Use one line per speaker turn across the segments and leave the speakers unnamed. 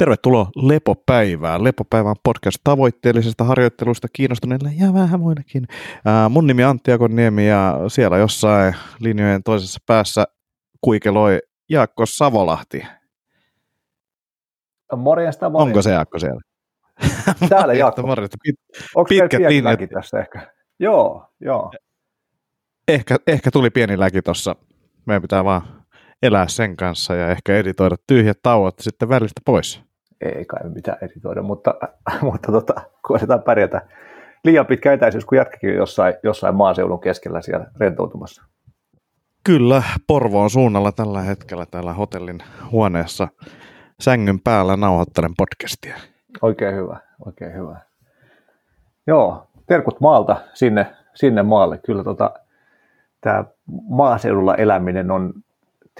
Tervetuloa Lepopäivään. Lepopäivän podcast tavoitteellisesta harjoittelusta kiinnostuneille ja vähän muillekin. Ää, mun nimi on Antti Akoniemi ja siellä jossain linjojen toisessa päässä kuikeloi Jaakko Savolahti.
Morjesta, morjesta.
Onko se Jaakko siellä?
Täällä Jaakko.
morjesta. Pit-
Onko
pitkät linjat.
tässä ehkä? Joo, joo.
ehkä, ehkä tuli pieni läki tuossa. Meidän pitää vaan elää sen kanssa ja ehkä editoida tyhjät tauot sitten välistä pois.
Ei kai mitään editoida, mutta, mutta tota, koetetaan pärjätä. Liian pitkä etäisyys, kun jätkäkin jossain, jossain maaseudun keskellä siellä rentoutumassa.
Kyllä, Porvoon suunnalla tällä hetkellä täällä hotellin huoneessa sängyn päällä nauhoittelen podcastia.
Oikein hyvä, oikein hyvä. Joo, terkut maalta sinne, sinne maalle. Kyllä tota, tämä maaseudulla eläminen on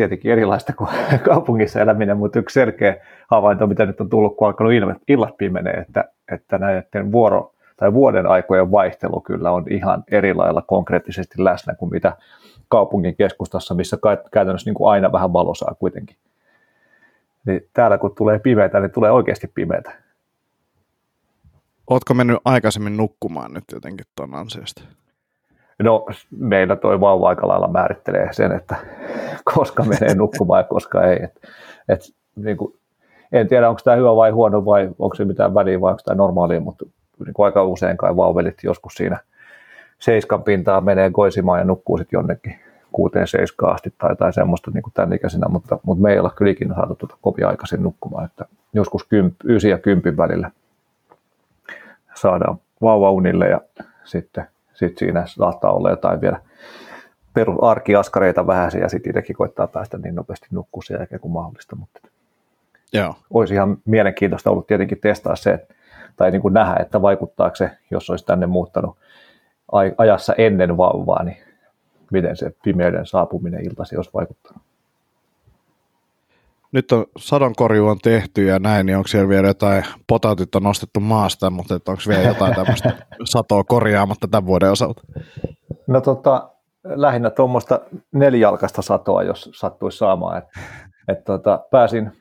tietenkin erilaista kuin kaupungissa eläminen, mutta yksi selkeä havainto, mitä nyt on tullut, kun alkanut ilmat, illat pimenee, että, että näiden vuoro, tai vuoden aikojen vaihtelu kyllä on ihan eri lailla konkreettisesti läsnä kuin mitä kaupungin keskustassa, missä käytännössä niin kuin aina vähän valosaa kuitenkin. Niin täällä kun tulee pimeätä, niin tulee oikeasti pimeätä.
Ootko mennyt aikaisemmin nukkumaan nyt jotenkin tuon ansiosta?
No meillä toi vauva aika lailla määrittelee sen, että koska menee nukkumaan ja koska ei. Et, et, niin kuin, en tiedä, onko tämä hyvä vai huono vai onko se mitään väliä vai onko tämä normaalia, mutta niin kuin aika usein kai vauvelit joskus siinä seiskan pintaa menee koisimaan ja nukkuu sitten jonnekin kuuteen seiskaan asti tai jotain semmoista niin kuin tämän ikäisenä, mutta, mutta me ei olla kyllä ikinä saatu tuota kovin aikaisin nukkumaan, että joskus kymp, ysi ja kympin välillä saadaan vauvaunille ja sitten sit siinä saattaa olla jotain vielä perus arkiaskareita vähän ja sitten itsekin koittaa päästä niin nopeasti nukkuun sen jälkeen kuin mahdollista, mutta
Joo.
olisi ihan mielenkiintoista ollut tietenkin testaa se, tai niin kuin nähdä, että vaikuttaako se, jos olisi tänne muuttanut ajassa ennen vauvaa, niin miten se pimeyden saapuminen iltasi olisi vaikuttanut.
Nyt on sadonkorju on tehty ja näin, niin onko siellä vielä jotain, potaatit on nostettu maasta, mutta et onko vielä jotain tämmöistä satoa korjaamatta tämän vuoden osalta?
No tota, lähinnä tuommoista nelijalkaista satoa, jos sattuisi saamaan. Et, et tota, pääsin,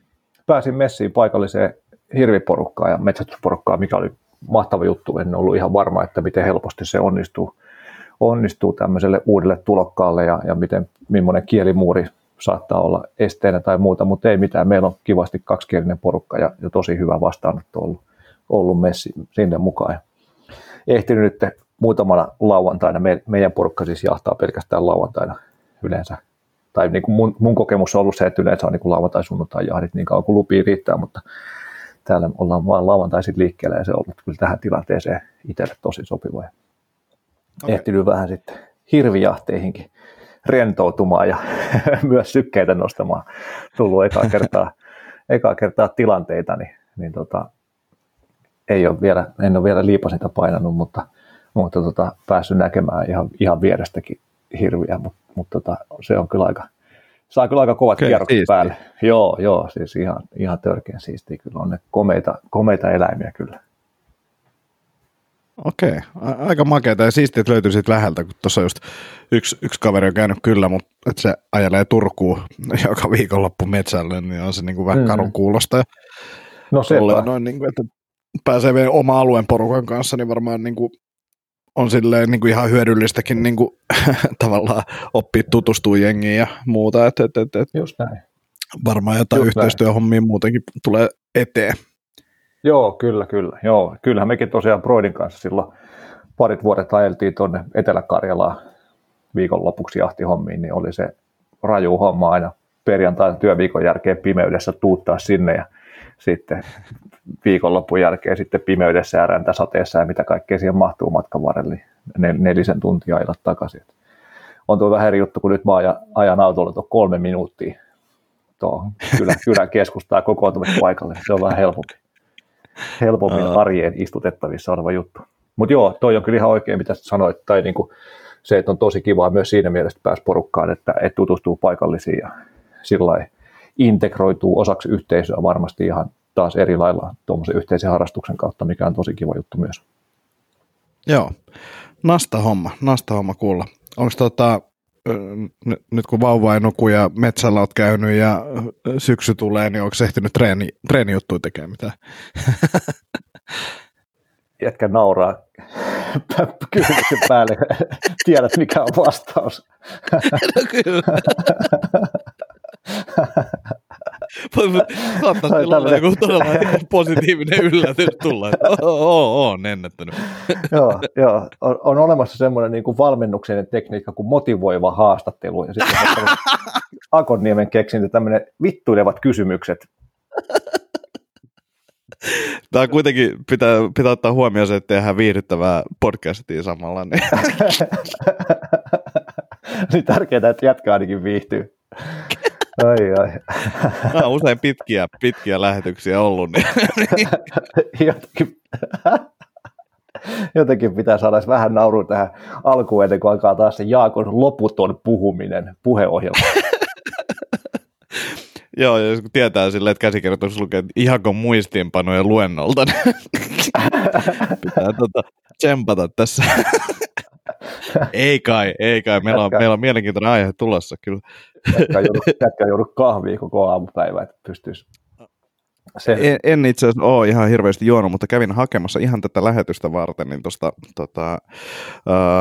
pääsin messiin paikalliseen hirviporukkaan ja metsästysporukkaan, mikä oli mahtava juttu. En ollut ihan varma, että miten helposti se onnistuu, onnistuu tämmöiselle uudelle tulokkaalle ja, ja miten, millainen kielimuuri saattaa olla esteenä tai muuta, mutta ei mitään. Meillä on kivasti kaksikielinen porukka ja, ja tosi hyvä vastaanotto ollut, ollut messi sinne mukaan. Ja ehtinyt nyt muutamana lauantaina, me, meidän porukka siis jahtaa pelkästään lauantaina yleensä. Tai niin kuin mun, mun kokemus on ollut se, että yleensä on niin kuin lauantai, sunnuntai jahdit niin kauan kuin lupia riittää, mutta täällä ollaan vaan lauantaisin liikkeellä ja se on ollut kyllä tähän tilanteeseen itselle tosi sopiva. Okay. Ehtinyt vähän sitten hirvijahteihinkin rentoutumaan ja myös sykkeitä nostamaan. Tullut ekaa kertaa, ekaa kertaa tilanteita, niin, niin tota, ei ole vielä, en ole vielä liipasinta painanut, mutta, mutta tota, päässyt näkemään ihan, ihan vierestäkin hirviä, mutta, mutta tota, se on kyllä aika, saa kyllä aika kovat okay, kierrokset päälle. Joo, joo, siis ihan, ihan törkeän siistiä kyllä on ne komeita, komeita eläimiä kyllä.
Okei, okay. aika makeata ja siistiä, että löytyy siitä läheltä, kun tuossa just yksi, yksi kaveri on käynyt kyllä, mutta että se ajelee Turkuun joka viikonloppu metsälle, niin on se niin kuin vähän mm. karun kuulosta.
No se
noin, niin kuin, että pääsee vielä oma alueen porukan kanssa, niin varmaan niin kuin on silleen niin kuin ihan hyödyllistäkin niin kuin, tavallaan oppia tutustua jengiin ja muuta. Et, et, et, et
Just näin.
Varmaan jotain Just yhteistyöhommia näin. muutenkin tulee eteen.
Joo, kyllä, kyllä. Joo, kyllähän mekin tosiaan Broidin kanssa silloin parit vuodet ajeltiin tuonne Etelä-Karjalaan viikonlopuksi jahtihommiin, niin oli se raju homma aina perjantain työviikon jälkeen pimeydessä tuuttaa sinne ja sitten viikonlopun jälkeen sitten pimeydessä ja räntäsateessa ja mitä kaikkea siihen mahtuu matkan varrelle, niin nelisen tuntia ajella takaisin. On tuo vähän eri juttu, kun nyt mä ajan, ajan autolla tuon kolme minuuttia tuohon kylän, kylän keskustaa kokoontumispaikalle. Se on vähän helpompi helpommin uh. arjeen istutettavissa oleva juttu. Mutta joo, toi on kyllä ihan oikein, mitä sanoit, tai niinku se, että on tosi kivaa myös siinä mielessä, että pääsi porukkaan, että, että tutustuu paikallisiin ja sillä integroituu osaksi yhteisöä varmasti ihan taas eri lailla tuommoisen yhteisen harrastuksen kautta, mikä on tosi kiva juttu myös.
Joo, nasta homma, nasta homma kuulla. Onko tota, nyt kun vauva ei nuku ja metsällä oot käynyt ja syksy tulee, niin onko ehtinyt treeni, treenijuttuja tekemään mitään?
Jätkä nauraa kysymyksen päälle. Tiedät, mikä on vastaus. No kyllä.
Saattaisi olla joku todella positiivinen yllätys tulla, että oon ennättänyt.
joo, joo. On, on, olemassa semmoinen niin kuin valmennuksellinen tekniikka kuin motivoiva haastattelu. Ja sitten Akonniemen keksintä tämmöinen vittuilevat kysymykset.
Tämä kuitenkin pitää, pitää ottaa huomioon se, että tehdään viihdyttävää podcastia samalla. Niin.
niin tärkeää, että jätkä ainakin viihtyy. Ai, ai.
Nämä on usein pitkiä, pitkiä lähetyksiä ollut. Niin.
jotenkin, jotenkin pitää saada vähän naurua tähän alkuun ennen kuin alkaa taas se Jaakon loputon puhuminen puheohjelma.
Joo, jos tietää silleen, että käsikirjoitus lukee ihan kuin muistiinpanoja luennolta, niin pitää tota, tsempata tässä. ei kai, ei kai. Meillä on, meillä on mielenkiintoinen aihe tulossa kyllä.
Jätkä joudu kahvia koko aamupäivä, että pystyisi
se... En, en itse asiassa ole ihan hirveästi juonut, mutta kävin hakemassa ihan tätä lähetystä varten niin tuosta tota,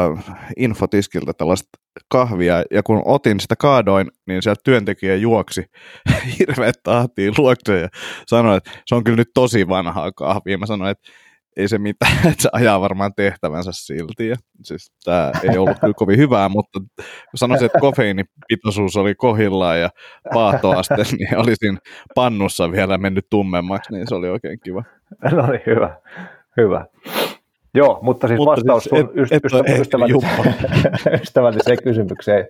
uh, infotiskiltä tällaista kahvia, ja kun otin sitä kaadoin, niin sieltä työntekijä juoksi hirveät tahtiin luokse ja sanoi, että se on kyllä nyt tosi vanhaa kahvia. Mä sanoin, että ei se mitään, että se ajaa varmaan tehtävänsä silti. Ja siis tämä ei ollut kyllä kovin hyvää, mutta sanoisin, että kofeiinipitoisuus oli kohillaan ja paahtoaste, niin olisin pannussa vielä mennyt tummemmaksi, niin se oli oikein kiva.
No niin, hyvä. hyvä. Joo, mutta siis mutta vastaus siis et, yst- et, ystävälliseen, ystävälliseen, kysymykseen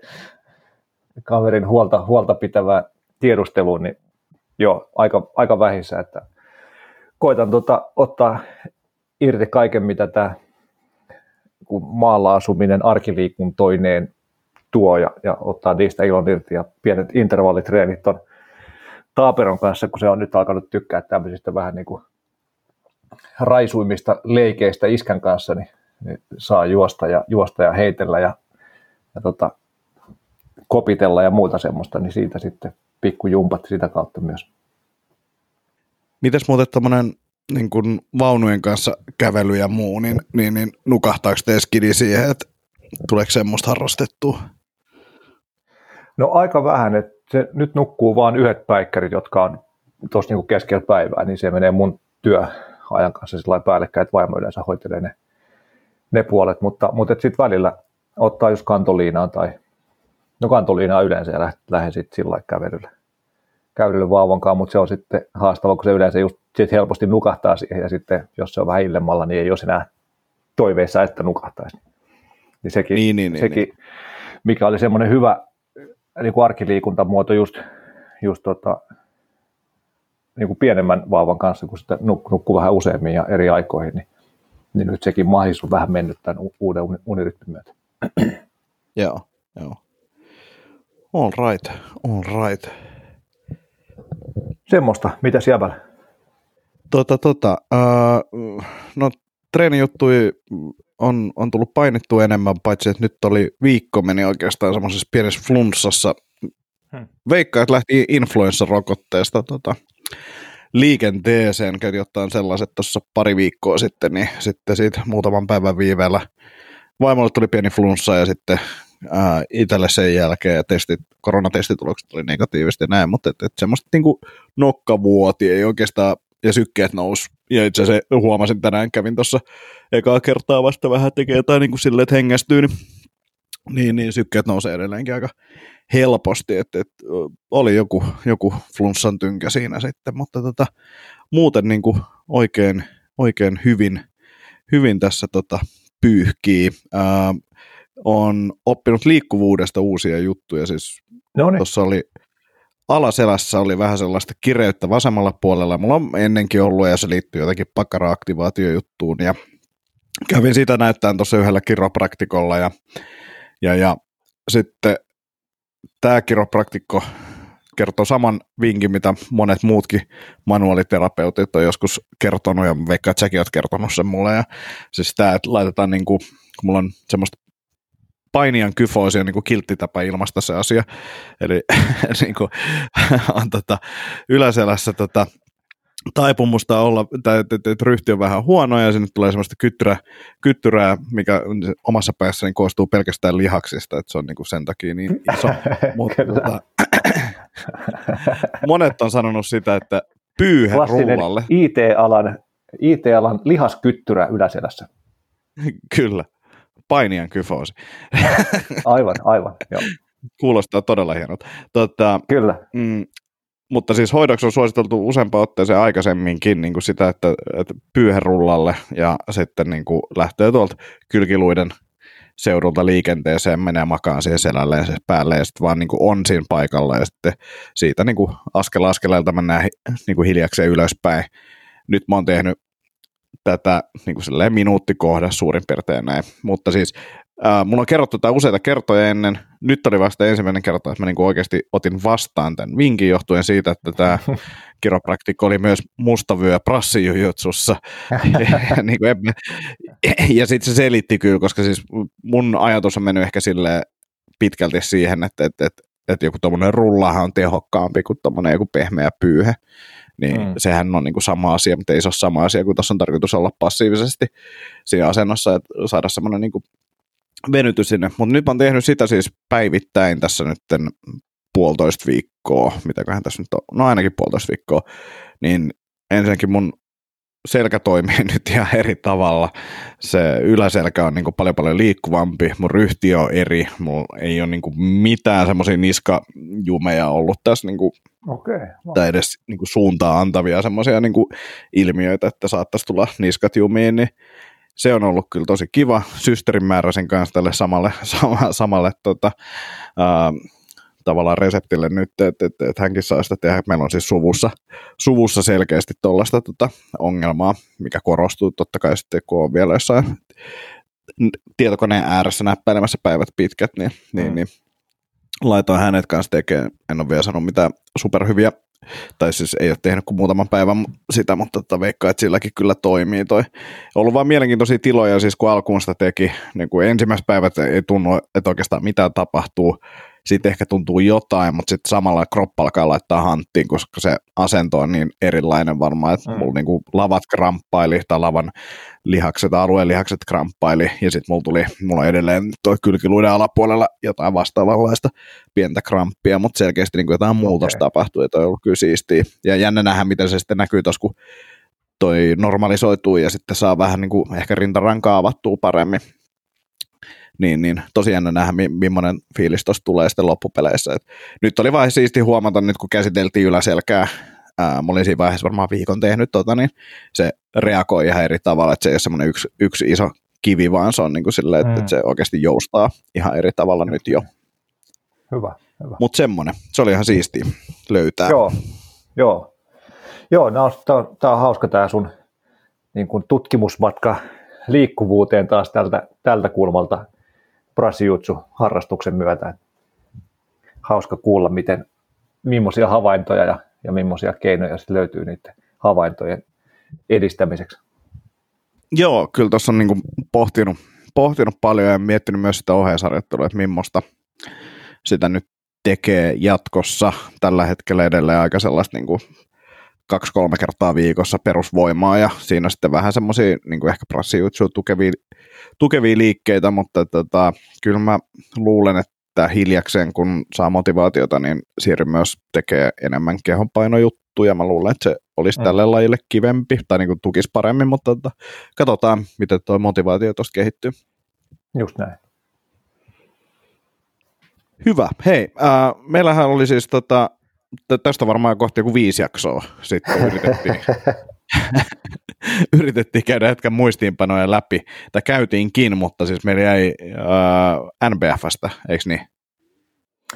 kaverin huolta, huolta pitävää tiedusteluun, niin joo, aika, aika vähissä, että koitan tota, ottaa irti kaiken, mitä tämä kun maalla asuminen arkiliikuntoineen tuo ja, ja ottaa niistä ilon irti ja pienet intervallitreenit on Taaperon kanssa, kun se on nyt alkanut tykkää tämmöisistä vähän niin kuin raisuimista leikeistä iskän kanssa, niin, niin saa juosta ja, juosta ja heitellä ja, ja tota, kopitella ja muuta semmoista, niin siitä sitten pikkujumpat sitä kautta myös.
Mites muuten tämmöinen niin kuin vaunujen kanssa kävely ja muu, niin, niin, niin nukahtaako te skidi siihen, että tuleeko semmoista harrastettua?
No aika vähän, että se nyt nukkuu vain yhdet päikkärit, jotka on tuossa niin keskellä päivää, niin se menee mun työajan kanssa sillä päällekkäin, että vaimo yleensä hoitelee ne, ne puolet, mutta, mutta sitten välillä ottaa just kantoliinaa tai, no kantoliinaa yleensä ja lähden sitten sillä kävelylle käydelle vauvankaan, mutta se on sitten haastava, kun se yleensä just sit helposti nukahtaa siihen, ja sitten jos se on vähän illemmalla, niin ei ole enää toiveissa, että nukahtaisi. Niin sekin, niin, niin, niin, sekin niin. mikä oli semmoinen hyvä niin kuin arkiliikuntamuoto just, just tota, niin kuin pienemmän vauvan kanssa, kun sitä nuk- nukkuu vähän useammin ja eri aikoihin, niin, niin nyt sekin mahdollisuus vähän mennyt tämän uuden unirytmin myötä.
Joo, joo. All right, all right
semmoista, mitä siellä?
Tota, tota, uh, no treenijuttui on, on tullut painittua enemmän, paitsi että nyt oli viikko meni oikeastaan semmoisessa pienessä flunssassa. Hmm. Veikka, että lähti influenssarokotteesta tota, liikenteeseen, kävi ottaa sellaiset tuossa pari viikkoa sitten, niin sitten siitä muutaman päivän viiveellä vaimolle tuli pieni flunssa ja sitten itselle sen jälkeen testit, koronatestitulokset oli negatiivisesti ja näin, mutta et, et semmoista niin nokkavuoti ei oikeastaan ja sykkeet nousi. Ja itse asiassa huomasin tänään, kävin tuossa ekaa kertaa vasta vähän tekee jotain niin kuin silleen, että hengästyy, niin, niin, niin sykkeet nousee edelleenkin aika helposti, että, että oli joku, joku flunssan tynkä siinä sitten, mutta tota, muuten niin kuin oikein, oikein hyvin, hyvin tässä tota, pyyhkii. Ää, on oppinut liikkuvuudesta uusia juttuja. Siis. Tuossa oli alaselässä oli vähän sellaista kireyttä vasemmalla puolella. Mulla on ennenkin ollut ja se liittyy jotenkin pakara-aktivaatiojuttuun ja kävin sitä näyttämään tuossa yhdellä kiropraktikolla ja, ja, ja sitten tämä kiropraktikko kertoo saman vinkin, mitä monet muutkin manuaaliterapeutit on joskus kertonut, ja veikkaa, että säkin oot kertonut sen mulle. Ja siis tämä, että laitetaan niin kuin, kun mulla on semmoista painijan kyfoosi on niin kuin kiltti tapa ilmaista se asia. Eli niin kuin, on tota, yläselässä tota, taipumusta olla, tai että, että, että ryhti on vähän huono ja sinne tulee semmoista kyttyrää, kyttyrää mikä omassa päässä niin koostuu pelkästään lihaksista, että se on niin kuin sen takia niin iso. Mutta, tota, monet on sanonut sitä, että pyyhe rullalle.
IT-alan, IT-alan lihaskyttyrä yläselässä.
Kyllä, painijan kyfoosi.
aivan, aivan, joo.
Kuulostaa todella hienolta. Tota,
Kyllä.
Mm, mutta siis hoidoksi on suositeltu useampaan otteeseen aikaisemminkin niin kuin sitä, että, että pyyherullalle ja sitten niin kuin lähtee tuolta kylkiluiden seudulta liikenteeseen, menee makaan siihen selälle ja päälle ja sitten vaan niin kuin on siinä paikalla ja sitten siitä niin kuin askel askeleelta mennään niin kuin hiljakseen ylöspäin. Nyt mä oon tehnyt tätä niin kuin minuuttikohda suurin piirtein näin, mutta siis Uh, mulla on kerrottu tämä useita kertoja ennen. Nyt oli vasta ensimmäinen kerta, että mä niinku oikeasti otin vastaan tämän vinkin johtuen siitä, että tämä kiropraktikko oli myös mustavyö prassijujutsussa. niin ja sitten se selitti kyllä, koska siis mun ajatus on mennyt ehkä sille pitkälti siihen, että, että, että, että joku tuommoinen rullahan on tehokkaampi kuin tuommoinen joku pehmeä pyyhe. Niin mm. sehän on niinku sama asia, mutta ei se ole sama asia, kun tuossa on tarkoitus olla passiivisesti siinä asennossa, että saada semmoinen niinku venyty sinne. Mutta nyt mä oon tehnyt sitä siis päivittäin tässä nyt puolitoista viikkoa, mitäköhän tässä nyt on, no ainakin puolitoista viikkoa, niin ensinnäkin mun selkä toimii nyt ihan eri tavalla. Se yläselkä on niin kuin paljon paljon liikkuvampi, mun ryhti on eri, mulla ei ole niin kuin mitään semmoisia niskajumeja ollut tässä niin kuin,
okay,
tai edes niin kuin suuntaa antavia semmoisia niin ilmiöitä, että saattaisi tulla niskat jumiin, niin se on ollut kyllä tosi kiva. Systerin määräisen kanssa tälle samalle, sama, samalle tota, ää, tavallaan reseptille nyt, että et, et hänkin saa sitä tehdä. Meillä on siis suvussa, suvussa selkeästi tuollaista tota, ongelmaa, mikä korostuu totta kai sitten, kun on vielä jossain tietokoneen ääressä näppäilemässä päivät pitkät, niin, niin, mm. niin laitoin hänet kanssa tekemään. En ole vielä sanonut mitään superhyviä tai siis ei ole tehnyt kuin muutaman päivän sitä, mutta tota veikkaa, että silläkin kyllä toimii toi. Ollut vaan mielenkiintoisia tiloja, siis kun alkuun sitä teki, niin kuin ensimmäiset päivät ei tunnu, että oikeastaan mitään tapahtuu, sitten ehkä tuntuu jotain, mutta sitten samalla kroppa alkaa laittaa hanttiin, koska se asento on niin erilainen varmaan, että mm. mulla niinku lavat kramppaili tai lavan lihakset, alueen lihakset kramppaili ja sitten mulla tuli, mulla on edelleen toi kylkiluiden alapuolella jotain vastaavanlaista pientä kramppia, mutta selkeästi niinku jotain okay. muutosta tapahtui, että on ollut kyllä siistiä. Ja jännä nähdä, miten se sitten näkyy tuossa, kun toi normalisoituu ja sitten saa vähän niin kuin ehkä rintarankaa avattua paremmin niin, niin tosi jännä nähdä, millainen fiilis tuossa tulee sitten loppupeleissä. Et nyt oli vaan siisti huomata, nyt kun käsiteltiin yläselkää, ää, mä olin siinä vaiheessa varmaan viikon tehnyt, tota, niin se reagoi ihan eri tavalla, että se ei ole semmoinen yksi, yksi iso kivi, vaan se on niin kuin silleen, että, mm. että se oikeasti joustaa ihan eri tavalla nyt jo.
Hyvä, hyvä.
Mutta semmoinen, se oli ihan siisti löytää.
Joo, joo. Joo, tämä on, hauska tämä sun niin kuin tutkimusmatka liikkuvuuteen taas tältä, tältä kulmalta brasijutsu-harrastuksen myötä. Hauska kuulla, miten, millaisia havaintoja ja, ja millaisia keinoja löytyy niiden havaintojen edistämiseksi.
Joo, kyllä tuossa on niinku pohtinut, pohtinut paljon ja miettinyt myös sitä ohjeisarjoittelua, että millaista sitä nyt tekee jatkossa. Tällä hetkellä edelleen aika sellaista niin kuin kaksi-kolme kertaa viikossa perusvoimaa ja siinä sitten vähän semmoisia niin ehkä prassijutsuja tukevia, tukevia liikkeitä, mutta tota, kyllä mä luulen, että hiljakseen kun saa motivaatiota, niin siirryn myös tekee enemmän kehonpainojuttuja. Mä luulen, että se olisi mm. tälle lajille kivempi tai niin kuin tukisi paremmin, mutta tota, katsotaan, miten tuo motivaatio tuosta kehittyy.
Just näin.
Hyvä. Hei, äh, meillähän oli siis tota, tästä varmaan kohti joku viisi jaksoa sitten yritettiin, yritettiin käydä hetken muistiinpanoja läpi, tai käytiinkin, mutta siis meillä jäi äh, NBFstä, eikö niin?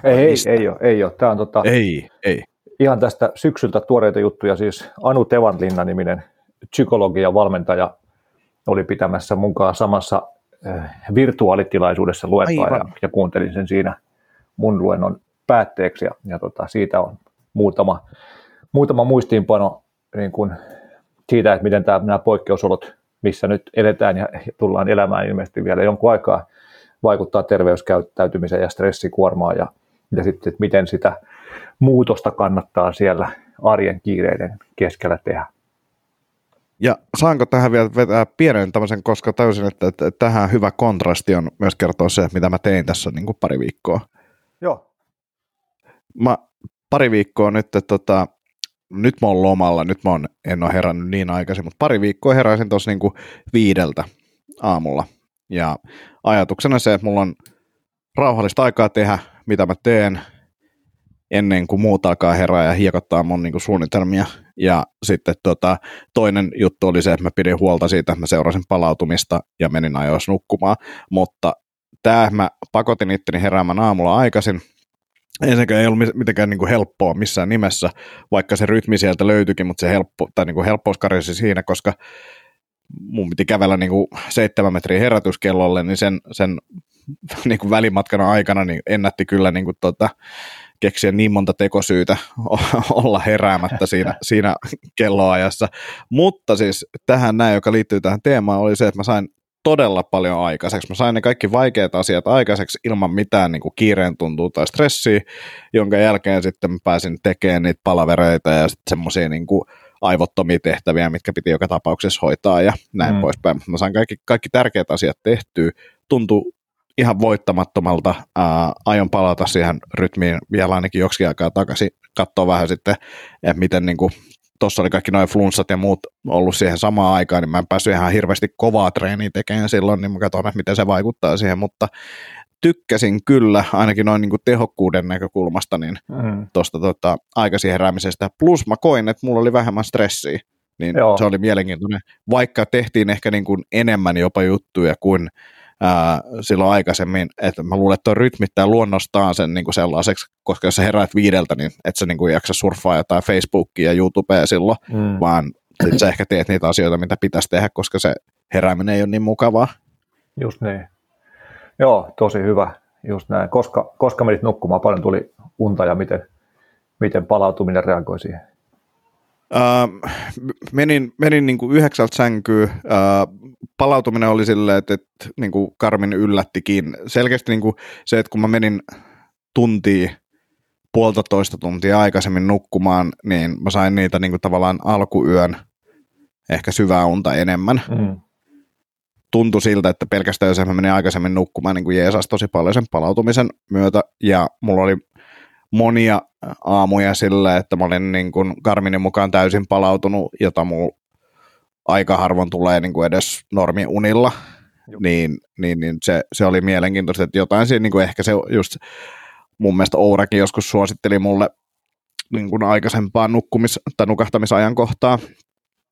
Ei, ei, ei ole, ei ole. Tämä on tota,
ei, ei.
ihan tästä syksyltä tuoreita juttuja, siis Anu Tevanlinna niminen psykologi ja valmentaja oli pitämässä mukaan samassa äh, virtuaalitilaisuudessa luentoa ja, ja kuuntelin sen siinä mun luennon päätteeksi ja, ja tota, siitä on muutama, muutama muistiinpano niin kuin siitä, että miten tämä, nämä poikkeusolot, missä nyt eletään ja tullaan elämään ilmeisesti vielä jonkun aikaa, vaikuttaa terveyskäyttäytymiseen ja stressikuormaan ja, ja sitten, että miten sitä muutosta kannattaa siellä arjen kiireiden keskellä tehdä.
Ja saanko tähän vielä vetää pienen tämmöisen, koska täysin, että, että tähän hyvä kontrasti on myös kertoa se, mitä mä tein tässä niin kuin pari viikkoa.
Joo.
Mä pari viikkoa nyt, että tota, nyt mä oon lomalla, nyt mä oon, en ole herännyt niin aikaisin, mutta pari viikkoa heräsin tuossa niin viideltä aamulla. Ja ajatuksena se, että mulla on rauhallista aikaa tehdä, mitä mä teen, ennen kuin muut alkaa herää ja hiekottaa mun niin kuin, suunnitelmia. Ja sitten tota, toinen juttu oli se, että mä pidin huolta siitä, että mä seurasin palautumista ja menin ajoissa nukkumaan. Mutta tämä mä pakotin itteni heräämään aamulla aikaisin. Ensinnäkään ei ollut mitenkään niin kuin helppoa missään nimessä, vaikka se rytmi sieltä löytyikin, mutta se helppo, tai niin kuin helppous karjasi siinä, koska mun piti kävellä niin kuin seitsemän metriä herätyskellolle, niin sen, sen niin kuin välimatkana aikana niin ennätti kyllä niin kuin tota, keksiä niin monta tekosyytä olla heräämättä siinä, siinä kelloajassa. Mutta siis tähän näin, joka liittyy tähän teemaan, oli se, että mä sain todella paljon aikaiseksi. Mä sain ne kaikki vaikeat asiat aikaiseksi ilman mitään niin kuin kiireen tuntuu tai stressiä, jonka jälkeen sitten mä pääsin tekemään niitä palavereita ja sitten semmoisia niin kuin aivottomia tehtäviä, mitkä piti joka tapauksessa hoitaa ja näin mm. poispäin. Mä sain kaikki, kaikki tärkeät asiat tehtyä. Tuntui ihan voittamattomalta. Ää, aion palata siihen rytmiin vielä ainakin joksikin aikaa takaisin, katsoa vähän sitten, että miten niin tuossa oli kaikki noin flunssat ja muut ollut siihen samaan aikaan, niin mä en päässyt ihan hirveästi kovaa treeniä tekemään silloin, niin mä katson, että miten se vaikuttaa siihen, mutta tykkäsin kyllä, ainakin noin niin kuin tehokkuuden näkökulmasta, niin mm. tuosta tota, aikaisin heräämisestä. Plus mä koin, että mulla oli vähemmän stressiä, niin Joo. se oli mielenkiintoinen. Vaikka tehtiin ehkä niin kuin enemmän jopa juttuja kuin ää, silloin aikaisemmin, että mä luulen, että tuo rytmittää luonnostaan sen niin kuin sellaiseksi, koska jos sä heräät viideltä, niin et sä niin kuin jaksa surffaa jotain Facebookia ja YouTubea silloin, mm. vaan sit sä ehkä teet niitä asioita, mitä pitäisi tehdä, koska se herääminen ei ole niin mukavaa.
Just niin. Joo, tosi hyvä. Just näin. Koska, koska menit nukkumaan, paljon tuli unta ja miten, miten palautuminen reagoi siihen?
Uh, menin menin niin kuin yhdeksältä sänkyä. Uh, palautuminen oli silleen, että, että niin kuin Karmin yllättikin. Selkeästi niin kuin se, että kun mä menin tuntia, puolitoista tuntia aikaisemmin nukkumaan, niin mä sain niitä niin kuin tavallaan alkuyön ehkä syvää unta enemmän. Mm. Tuntui siltä, että pelkästään jos mä menin aikaisemmin nukkumaan, niin kuin jeesas tosi paljon sen palautumisen myötä, ja mulla oli monia aamuja sille, että mä olin niin kuin Karminin mukaan täysin palautunut, jota mulla aika harvoin tulee niin kuin edes normiunilla, niin, niin, niin se, se, oli mielenkiintoista, että jotain siinä niin kuin ehkä se just mun mielestä Ourakin joskus suositteli mulle niin kuin aikaisempaa nukkumis- tai nukahtamisajankohtaa,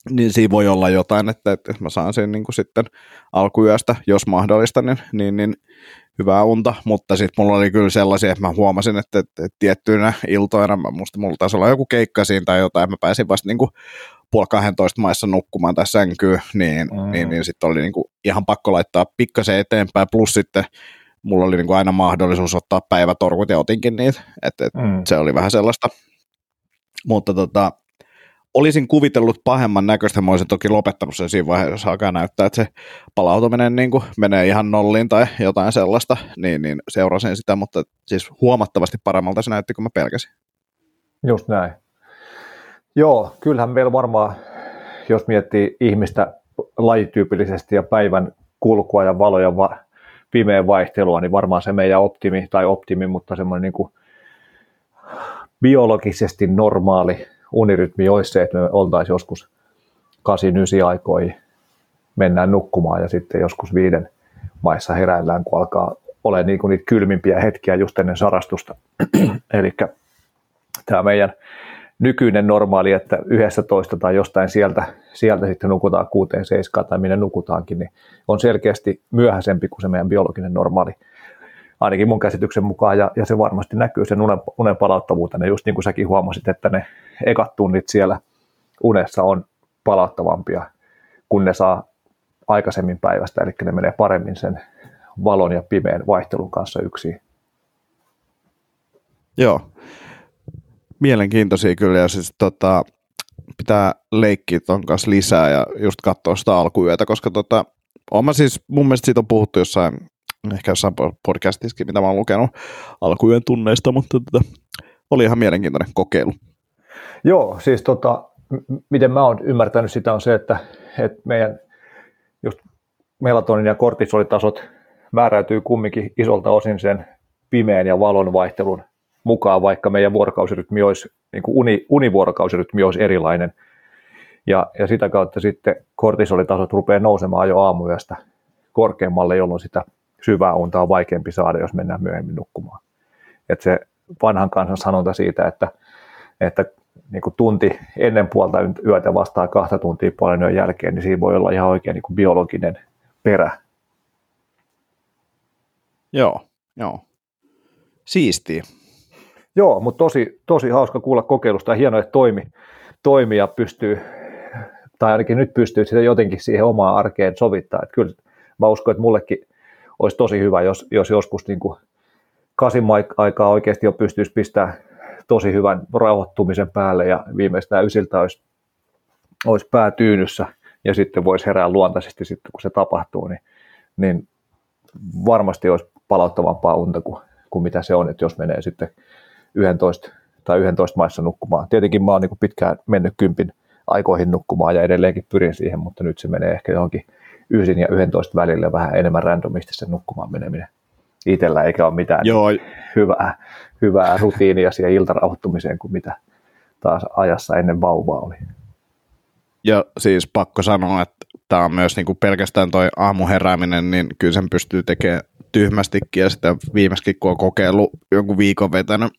niin siinä voi olla jotain, että, että mä saan sen niin kuin sitten alkuyöstä, jos mahdollista, niin, niin, niin hyvää unta, mutta sitten mulla oli kyllä sellaisia, että mä huomasin, että, että, että tiettyinä iltoina, mä musta mulla taisi olla joku keikka siinä tai jotain, mä pääsin vasta niin kuin puoli 12 maissa nukkumaan tässä sänkyyn, niin, mm. niin, niin sitten oli niin kuin ihan pakko laittaa pikkasen eteenpäin, plus sitten mulla oli niin kuin aina mahdollisuus ottaa päivätorkut ja otinkin niitä, että et mm. se oli vähän sellaista, mutta tota, olisin kuvitellut pahemman näköistä, mä olisin toki lopettanut sen siinä vaiheessa, jos alkaa näyttää, että se palautuminen niin kuin menee ihan nolliin tai jotain sellaista, niin, niin seurasin sitä, mutta siis huomattavasti paremmalta se näytti, kun mä pelkäsin.
Just näin. Joo, kyllähän meillä varmaan, jos miettii ihmistä lajityypillisesti ja päivän kulkua ja valoja va- pimeän vaihtelua, niin varmaan se meidän optimi, tai optimi, mutta semmoinen niin kuin biologisesti normaali unirytmi olisi se, että me oltaisiin joskus 8-9 aikoihin, mennään nukkumaan ja sitten joskus viiden maissa heräillään, kun alkaa olla niin kuin niitä kylmimpiä hetkiä just ennen sarastusta. Eli tämä meidän nykyinen normaali, että yhdessä toista tai jostain sieltä, sieltä sitten nukutaan kuuteen seiskaan tai minne nukutaankin, niin on selkeästi myöhäisempi kuin se meidän biologinen normaali, ainakin mun käsityksen mukaan, ja, ja se varmasti näkyy sen unen, unen palauttavuutena, just niin kuin säkin huomasit, että ne ekat tunnit siellä unessa on palauttavampia, kun ne saa aikaisemmin päivästä, eli ne menee paremmin sen valon ja pimeän vaihtelun kanssa yksin.
Joo, mielenkiintoisia kyllä ja siis tota, pitää leikkiä ton kanssa lisää ja just katsoa sitä alkuyötä, koska tota, mä siis, mun mielestä siitä on puhuttu jossain ehkä jossain podcastissakin, mitä mä oon lukenut alkujen tunneista, mutta tota, oli ihan mielenkiintoinen kokeilu.
Joo, siis tota, miten mä oon ymmärtänyt sitä on se, että, että meidän just melatonin ja kortisolitasot määräytyy kumminkin isolta osin sen pimeän ja valon vaihtelun mukaan, vaikka meidän vuorokausirytmi olisi, niin kuin uni, univuorokausirytmi olisi erilainen. Ja, ja sitä kautta sitten kortisolitasot rupeaa nousemaan jo aamuyöstä korkeammalle, jolloin sitä syvää unta on vaikeampi saada, jos mennään myöhemmin nukkumaan. Et se vanhan kansan sanonta siitä, että, että niin kuin tunti ennen puolta yötä vastaa kahta tuntia puolen yön jälkeen, niin siinä voi olla ihan oikein niin kuin biologinen perä.
Joo, joo. Siistiä.
Joo, mutta tosi, tosi hauska kuulla kokeilusta ja hienoa, että toimi, toimi ja pystyy, tai ainakin nyt pystyy sitä jotenkin siihen omaan arkeen sovittaa. Että kyllä mä uskon, että mullekin olisi tosi hyvä, jos, jos joskus niin kuin kasin aikaa oikeasti jo pystyisi pistämään tosi hyvän rauhoittumisen päälle ja viimeistään ysiltä olisi, olisi pää tyynyssä ja sitten voisi herää luontaisesti sitten, kun se tapahtuu, niin, niin varmasti olisi palauttavampaa unta kuin, kuin mitä se on, että jos menee sitten 11 tai 11 maissa nukkumaan. Tietenkin mä oon niin pitkään mennyt kympin aikoihin nukkumaan ja edelleenkin pyrin siihen, mutta nyt se menee ehkä johonkin 9 ja 11 välillä vähän enemmän randomisti sen nukkumaan meneminen itsellä, eikä ole mitään Joo. hyvää, hyvää rutiinia siihen iltarauhoittumiseen kuin mitä taas ajassa ennen vauvaa oli.
Ja siis pakko sanoa, että tämä on myös niinku pelkästään toi aamuherääminen, niin kyllä sen pystyy tekemään tyhmästikin ja sitä viimeiskin kun on kokeillut jonkun viikon vetänyt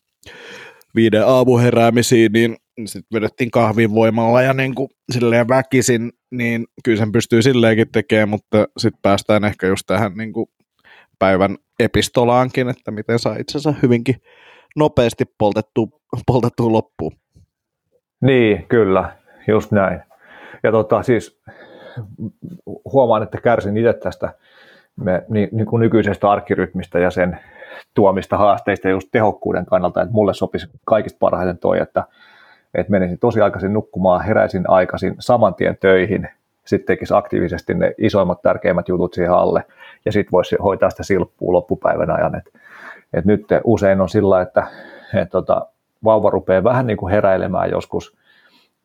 viiden aamuheräämisiin, niin sitten vedettiin kahvin voimalla ja niin kuin silleen väkisin, niin kyllä sen pystyy silleenkin tekemään, mutta sitten päästään ehkä just tähän niin kuin päivän epistolaankin, että miten saa itsensä hyvinkin nopeasti poltettu, poltettu loppuun.
Niin, kyllä, just näin. Ja tota, siis huomaan, että kärsin itse tästä me, niin, niin kuin nykyisestä arkirytmistä ja sen tuomista haasteista just tehokkuuden kannalta, että mulle sopisi kaikista parhaiten toi, että, että menisin tosi aikaisin nukkumaan, heräisin aikaisin saman tien töihin, sitten tekisi aktiivisesti ne isoimmat, tärkeimmät jutut siihen alle, ja sitten voisi hoitaa sitä silppua loppupäivän ajan. Et, et nyt usein on sillä, että et tota, vauva rupeaa vähän niin kuin heräilemään joskus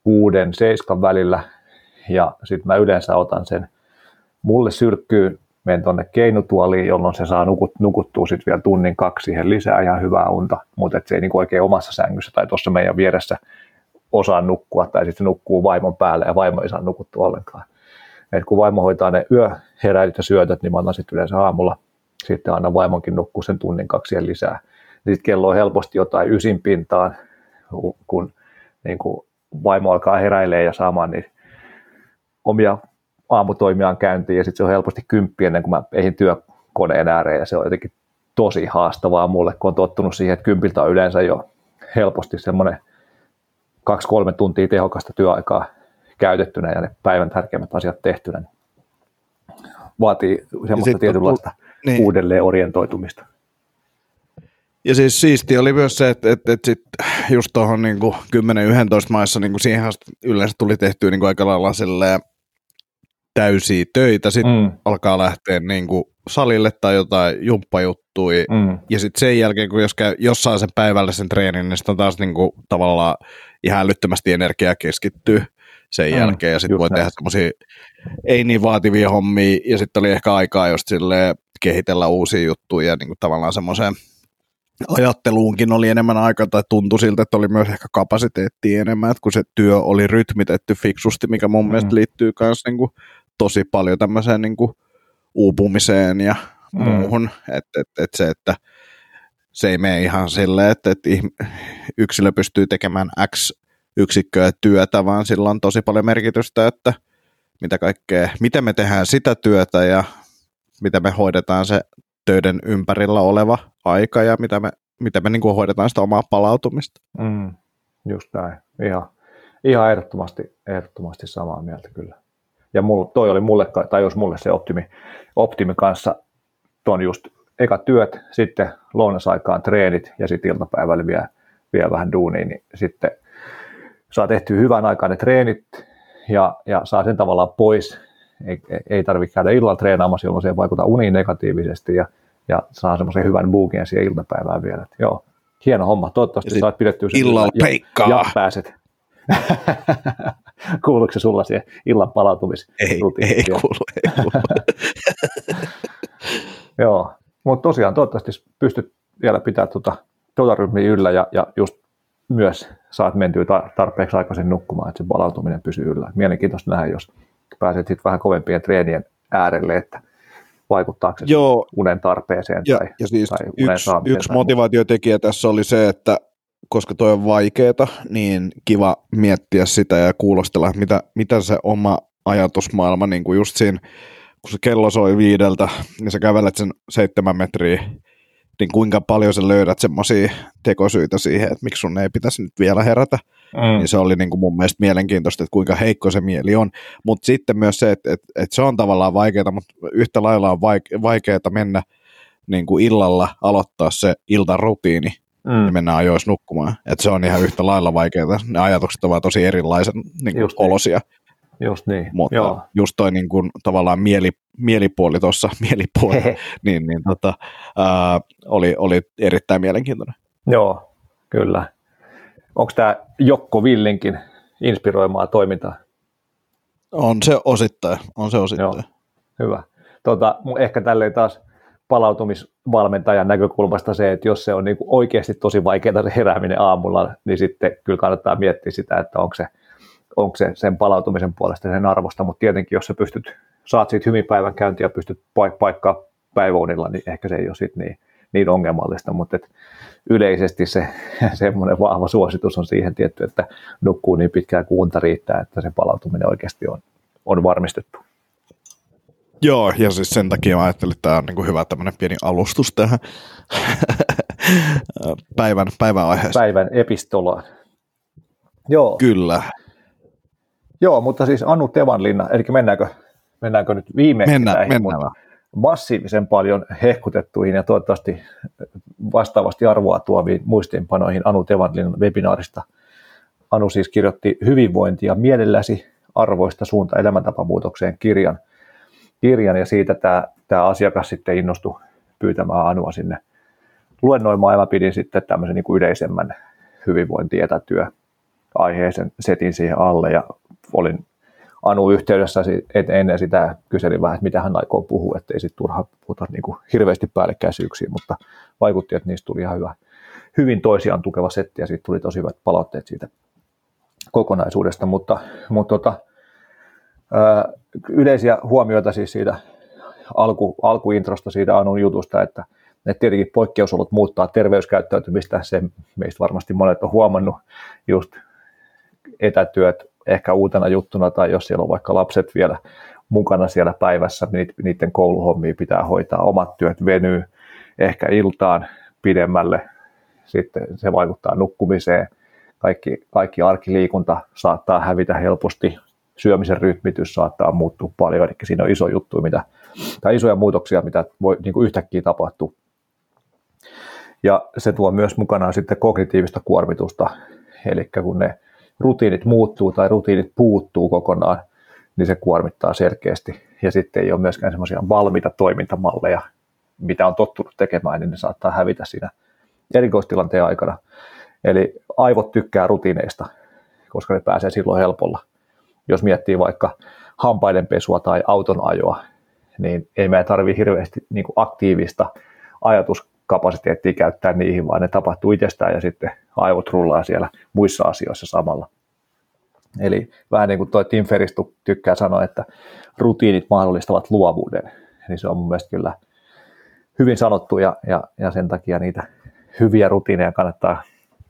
kuuden, seiskan välillä, ja sitten mä yleensä otan sen, mulle syrkkyy menen tuonne keinutuoliin, jolloin se saa nukut, nukuttua sitten vielä tunnin kaksi siihen lisää ihan hyvää unta, mutta se ei niin oikein omassa sängyssä tai tuossa meidän vieressä osaa nukkua, tai sitten nukkuu vaimon päälle ja vaimo ei saa nukuttua ollenkaan. Et kun vaimo hoitaa ne yöheräilyt ja syötöt, niin mä annan sitten yleensä aamulla sitten aina vaimonkin nukkuu sen tunnin kaksi siihen lisää. Sitten kello on helposti jotain ysin pintaan, kun niin kuin vaimo alkaa heräilee ja saamaan niin omia aamutoimiaan käyntiin ja sitten se on helposti kymppi ennen kuin mä eihin työkoneen ääreen ja se on jotenkin tosi haastavaa mulle, kun on tottunut siihen, että kympiltä on yleensä jo helposti semmoinen kaksi-kolme tuntia tehokasta työaikaa käytettynä ja ne päivän tärkeimmät asiat tehtynä. Vaatii semmoista tietynlaista niin. uudelleen orientoitumista.
Ja siis siisti oli myös se, että, että, että sit just tuohon niin 10-11 maissa niin siihen yleensä tuli tehtyä niin aika lailla silleen, täysiä töitä, sitten mm. alkaa lähteä niin kuin salille tai jotain jumppajuttui, mm. ja sitten sen jälkeen, kun jos käy jossain sen päivällisen treenin, niin sitten on taas niin kuin, tavallaan ihan älyttömästi energiaa keskittyy sen mm. jälkeen, ja sitten voi näin. tehdä semmoisia ei niin vaativia hommia, ja sitten oli ehkä aikaa just silleen kehitellä uusia juttuja, ja niin kuin tavallaan semmoiseen ajatteluunkin oli enemmän aikaa, tai tuntui siltä, että oli myös ehkä kapasiteettia enemmän, että kun se työ oli rytmitetty fiksusti, mikä mun mm. mielestä liittyy myös niin kuin tosi paljon tämmöiseen niin kuin uupumiseen ja mm. muuhun, että et, et se, että se ei mene ihan silleen, että, että yksilö pystyy tekemään X yksikköä työtä, vaan sillä on tosi paljon merkitystä, että mitä kaikkea, miten me tehdään sitä työtä ja miten me hoidetaan se töiden ympärillä oleva aika ja mitä me, miten me niin kuin hoidetaan sitä omaa palautumista.
Mm, just näin. Ihan, ihan ehdottomasti, ehdottomasti samaa mieltä kyllä ja mul, toi oli mulle, tai jos mulle se optimi, optimi kanssa, ton just eka työt, sitten lounasaikaan treenit ja sitten iltapäivällä vielä, vielä vähän duunia, niin sitten saa tehty hyvän aikaan ne treenit ja, ja saa sen tavallaan pois. Ei, ei tarvitse käydä illalla treenaamassa, jolloin se ei vaikuta uniin negatiivisesti ja ja saa semmoisen hyvän buugin siihen iltapäivään vielä. Et joo, hieno homma. Toivottavasti saat pidettyä
sen illalla ja, peikkaa.
ja pääset. Kuuluuko se sulla siihen illan palautumis?
Ei, ei kuulu, ei kuulu.
joo, mutta tosiaan toivottavasti pystyt vielä pitää tuota, tuota ryhmiä yllä ja, ja just myös saat mentyä tarpeeksi aikaisin nukkumaan, että se palautuminen pysyy yllä. Mielenkiintoista nähdä, jos pääset sitten vähän kovempien treenien äärelle, että vaikuttaako se Joo. unen tarpeeseen
ja, tai, ja siis tai unen yksi, yksi motivaatiotekijä tässä oli se, että koska toi on vaikeeta, niin kiva miettiä sitä ja kuulostella, mitä, mitä se oma ajatusmaailma, niin kuin just siinä, kun se kello soi viideltä, niin sä kävelet sen seitsemän metriä niin kuinka paljon sä löydät semmoisia tekosyitä siihen, että miksi sun ei pitäisi nyt vielä herätä. Mm. Niin se oli niin kuin mun mielestä mielenkiintoista, että kuinka heikko se mieli on. Mutta sitten myös se, että, että, että se on tavallaan vaikeaa, mutta yhtä lailla on vaikeaa mennä niin kuin illalla aloittaa se iltarutiini mm. ja mennä ajoissa nukkumaan. Että se on ihan yhtä lailla vaikeaa. Ne ajatukset ovat tosi erilaisen niin kuin olosia. Niin.
Just niin.
Mutta Joo. just toi niin kuin, tavallaan mieli, mielipuoli tuossa, mielipuoli, niin, niin tota, ää, oli, oli erittäin mielenkiintoinen.
Joo, kyllä. Onko tämä Jokko Villinkin inspiroimaa toimintaa?
On se osittain, on se osittain. Joo,
hyvä. Tota, ehkä tälleen taas palautumisvalmentajan näkökulmasta se, että jos se on niin oikeasti tosi vaikeaa se herääminen aamulla, niin sitten kyllä kannattaa miettiä sitä, että onko se – onko se sen palautumisen puolesta sen arvosta, mutta tietenkin jos sä pystyt, saat siitä hyvin päivän käyntiä ja pystyt paik- paikkaa päiväunilla, niin ehkä se ei ole sitten niin, niin ongelmallista, mutta et yleisesti se semmoinen vahva suositus on siihen tietty, että nukkuu niin pitkään kuunta riittää, että se palautuminen oikeasti on, on varmistettu.
Joo, ja siis sen takia mä ajattelin, että tämä on niin hyvä tämmöinen pieni alustus tähän päivän, päivän aiheeseen.
Päivän epistolaan. Joo.
Kyllä.
Joo, mutta siis Anu Tevanlinna, eli mennäänkö, mennäänkö nyt viimein
mennään, näihin, mennään.
massiivisen paljon hehkutettuihin ja toivottavasti vastaavasti arvoa tuoviin muistiinpanoihin Anu Tevanlinnan webinaarista. Anu siis kirjoitti hyvinvointia mielelläsi arvoista suunta elämäntapamuutokseen kirjan, kirjan ja siitä tämä, tämä asiakas sitten innostui pyytämään Anua sinne luennoimaan ja mä pidin sitten tämmöisen niin kuin yleisemmän hyvinvointietätyö aiheisen setin siihen alle ja olin Anu yhteydessä ennen sitä kyselin vähän, että mitä hän aikoo puhua, ettei sitten turha puhuta niin kuin hirveästi päällekkäisyyksiä, mutta vaikutti, että niistä tuli ihan hyvä, hyvin toisiaan tukeva setti ja siitä tuli tosi hyvät palautteet siitä kokonaisuudesta, mutta, mutta tota, yleisiä huomioita siis siitä alku, alkuintrosta siitä Anun jutusta, että, että tietenkin poikkeusolot muuttaa terveyskäyttäytymistä, se meistä varmasti monet on huomannut, just etätyöt ehkä uutena juttuna, tai jos siellä on vaikka lapset vielä mukana siellä päivässä, niin niiden kouluhommia pitää hoitaa, omat työt venyy ehkä iltaan pidemmälle, sitten se vaikuttaa nukkumiseen, kaikki, kaikki arkiliikunta saattaa hävitä helposti, syömisen rytmitys saattaa muuttua paljon, eli siinä on iso juttu, mitä, tai isoja muutoksia, mitä voi niin kuin yhtäkkiä tapahtua. Ja se tuo myös mukanaan sitten kognitiivista kuormitusta, eli kun ne rutiinit muuttuu tai rutiinit puuttuu kokonaan, niin se kuormittaa selkeästi. Ja sitten ei ole myöskään semmoisia valmiita toimintamalleja, mitä on tottunut tekemään, niin ne saattaa hävitä siinä erikoistilanteen aikana. Eli aivot tykkää rutiineista, koska ne pääsee silloin helpolla. Jos miettii vaikka hampaiden pesua tai auton ajoa, niin ei meidän tarvitse hirveästi niin aktiivista ajatuskapasiteettia käyttää niihin, vaan ne tapahtuu itsestään ja sitten aivot rullaa siellä muissa asioissa samalla. Eli vähän niin kuin tuo Tim Ferriss tykkää sanoa, että rutiinit mahdollistavat luovuuden. Niin se on mun mielestä kyllä hyvin sanottu ja, ja, ja sen takia niitä hyviä rutiineja kannattaa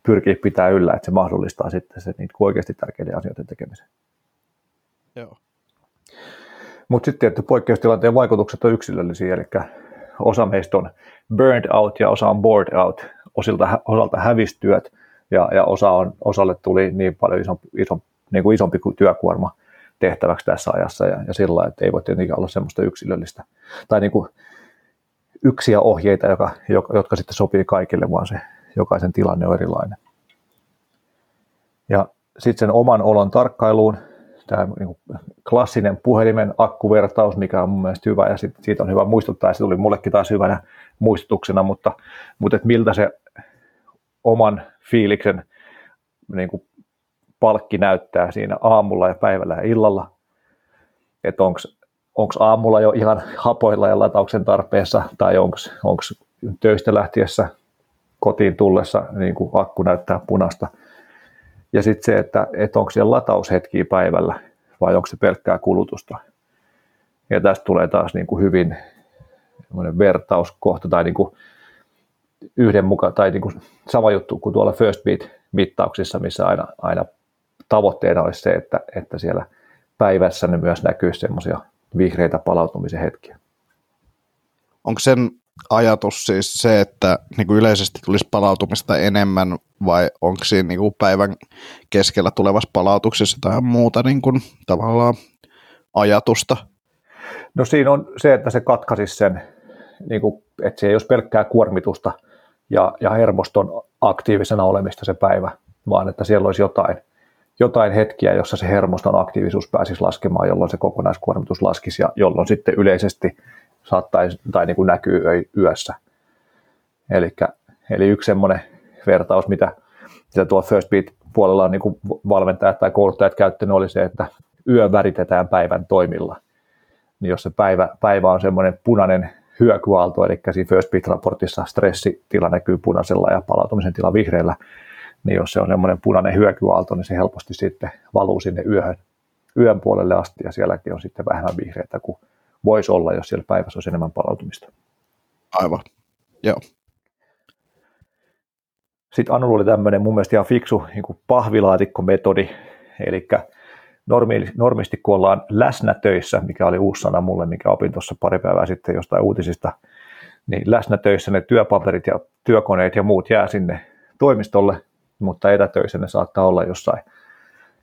pyrkiä pitää yllä, että se mahdollistaa sitten se niitä oikeasti tärkeiden asioiden tekemisen.
Joo.
Mutta sitten tietty poikkeustilanteen vaikutukset on yksilöllisiä, eli osa meistä on burned out ja osa on bored out, osilta, osalta hävistyöt ja, ja osa on, osalle tuli niin paljon isompi, isompi, niin kuin isompi työkuorma tehtäväksi tässä ajassa ja, ja sillä että ei voi tietenkään olla semmoista yksilöllistä tai niin kuin yksiä ohjeita, joka, jotka sitten sopii kaikille, vaan se jokaisen tilanne on erilainen. Ja sitten sen oman olon tarkkailuun tämä niin klassinen puhelimen akkuvertaus, mikä on mun mielestä hyvä ja sit, siitä on hyvä muistuttaa ja se tuli mullekin taas hyvänä muistutuksena, mutta, mutta et miltä se oman fiiliksen niin kuin palkki näyttää siinä aamulla ja päivällä ja illalla, että onko aamulla jo ihan hapoilla ja latauksen tarpeessa tai onko töistä lähtiessä kotiin tullessa niin kuin akku näyttää punasta. Ja sitten se, että, että onko siellä lataushetkiä päivällä vai onko se pelkkää kulutusta. Ja tästä tulee taas niin kuin hyvin vertauskohta tai niin kuin yhdenmuka, tai niin kuin sama juttu kuin tuolla First Beat-mittauksissa, missä aina, aina tavoitteena olisi se, että, että siellä päivässä ne myös näkyy semmoisia vihreitä palautumisen hetkiä.
Onko sen ajatus siis se, että niin kuin yleisesti tulisi palautumista enemmän vai onko siinä niin kuin päivän keskellä tulevassa palautuksessa tai muuta niin kuin, tavallaan ajatusta?
No siinä on se, että se katkaisi sen, niin kuin, että se ei olisi pelkkää kuormitusta ja, ja hermoston aktiivisena olemista se päivä, vaan että siellä olisi jotain, jotain hetkiä, jossa se hermoston aktiivisuus pääsisi laskemaan, jolloin se kokonaiskuormitus laskisi ja jolloin sitten yleisesti saattaisi tai niin kuin näkyy yössä. Elikkä, eli yksi semmoinen vertaus, mitä, mitä tuo First Beat puolella on niin kuin valmentajat tai kouluttajat käyttänyt, oli se, että yö väritetään päivän toimilla. Niin jos se päivä, päivä on semmoinen punainen hyökyaalto, eli siinä First Beat-raportissa stressitila näkyy punaisella ja palautumisen tila vihreällä, niin jos se on semmoinen punainen hyökyaalto, niin se helposti sitten valuu sinne yöhön, yön puolelle asti ja sielläkin on sitten vähemmän vihreitä kuin voisi olla, jos siellä päivässä olisi enemmän palautumista.
Aivan, joo.
Sitten Anu oli tämmöinen mun mielestä ihan fiksu niin kuin pahvilaatikkometodi, eli normisti kun ollaan läsnä töissä, mikä oli uusi sana mulle, mikä opin tuossa pari päivää sitten jostain uutisista, niin läsnä töissä ne työpaperit ja työkoneet ja muut jää sinne toimistolle, mutta etätöissä ne saattaa olla jossain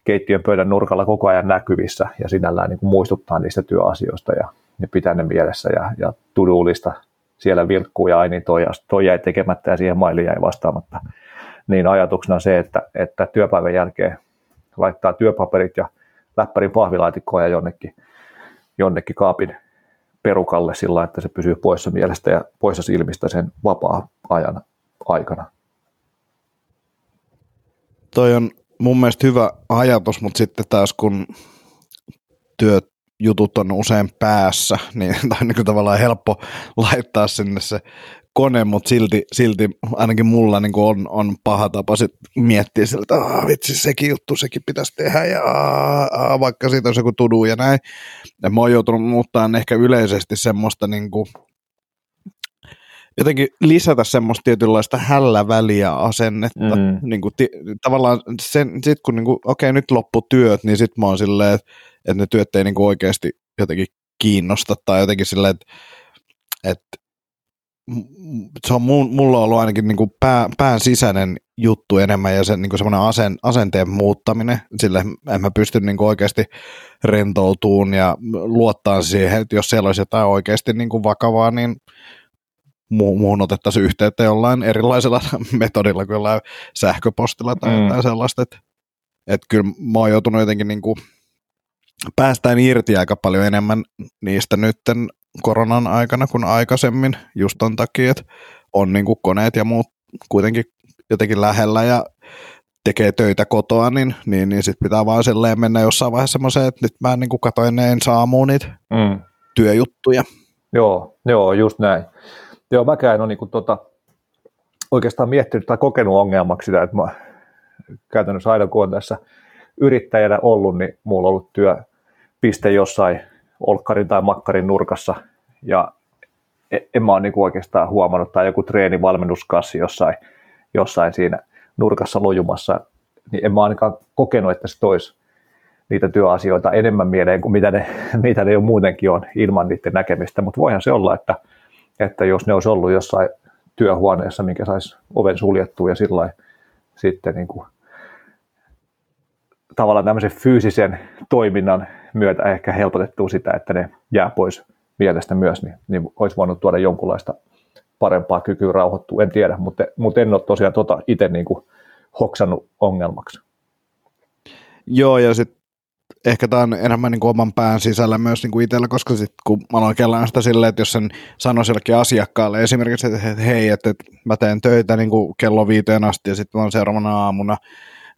keittiön pöydän nurkalla koko ajan näkyvissä ja sinällään niin kuin muistuttaa niistä työasioista ja, ja pitää ne mielessä ja, ja tuduulista siellä vilkkuu ja aini toi, toi jäi tekemättä ja siihen maili jäi vastaamatta. Niin ajatuksena se, että, että työpäivän jälkeen laittaa työpaperit ja läppärin pahvilaatikkoa ja jonnekin, jonnekin kaapin perukalle sillä että se pysyy poissa mielestä ja poissa silmistä sen vapaa-ajan aikana.
Toi on mun mielestä hyvä ajatus, mutta sitten taas kun työt jutut on usein päässä, niin on niin tavallaan helppo laittaa sinne se kone, mutta silti, silti ainakin mulla niin on, on paha tapa sit miettiä siltä, että vitsi, sekin juttu, sekin pitäisi tehdä, ja aa, vaikka siitä on kuin tudu ja näin. Ja mä oon joutunut muuttaa ehkä yleisesti semmoista niin kuin, jotenkin lisätä semmoista tietynlaista hälläväliä asennetta. Mm. Niin kuin, ti, tavallaan sen, sit kun niin kuin, okei, nyt loppu työt, niin sit mä oon silleen, että, että ne työt ei niin kuin oikeasti jotenkin kiinnosta tai jotenkin silleen, että, että se on mulla ollut ainakin niin kuin pää, pään sisäinen juttu enemmän ja se niin kuin semmoinen asen, asenteen muuttaminen, sille en mä pysty niin kuin oikeasti rentoutumaan ja luottaa siihen, että jos siellä olisi jotain oikeasti niin kuin vakavaa, niin muuhun otettaisiin yhteyttä jollain erilaisella metodilla kuin jollain sähköpostilla tai mm. jotain sellaista, että, että kyllä mä oon joutunut jotenkin niin kuin päästään irti aika paljon enemmän niistä nytten koronan aikana kuin aikaisemmin, just ton takia, että on niin kuin koneet ja muut kuitenkin jotenkin lähellä ja tekee töitä kotoa, niin, niin, niin sitten pitää vaan silleen mennä jossain vaiheessa semmoiseen, että nyt mä niin kuin katoin ne ensi aamuun niitä mm. työjuttuja.
Joo, joo, just näin. Joo, mäkään en ole niin kuin, tota, oikeastaan miettinyt tai kokenut ongelmaksi sitä, että mä käytännössä aina kun on tässä yrittäjänä ollut, niin mulla on ollut työpiste jossain olkkarin tai makkarin nurkassa. Ja e, en mä ole niin oikeastaan huomannut, tai joku treenivalmennuskassi jossain, jossain siinä nurkassa lojumassa, niin en mä ainakaan kokenut, että se toisi niitä työasioita enemmän mieleen kuin mitä ne, mitä ne jo muutenkin on ilman niiden näkemistä, mutta voihan se olla, että että jos ne olisi ollut jossain työhuoneessa, minkä saisi oven suljettua ja sillä sitten niin kuin, tavallaan tämmöisen fyysisen toiminnan myötä ehkä helpotettua sitä, että ne jää pois mielestä myös, niin, niin olisi voinut tuoda jonkunlaista parempaa kykyä rauhoittua, en tiedä, mutta, mutta en ole tosiaan tota itse niin kuin hoksannut ongelmaksi.
Joo, ja sitten ehkä tämä on enemmän niin kuin oman pään sisällä myös niin kuin itsellä, koska sitten kun mä aloin kellaan sitä silleen, että jos sen sanoo sillekin asiakkaalle esimerkiksi, että hei, että, mä teen töitä niin kuin kello viiteen asti ja sitten mä seuraavana aamuna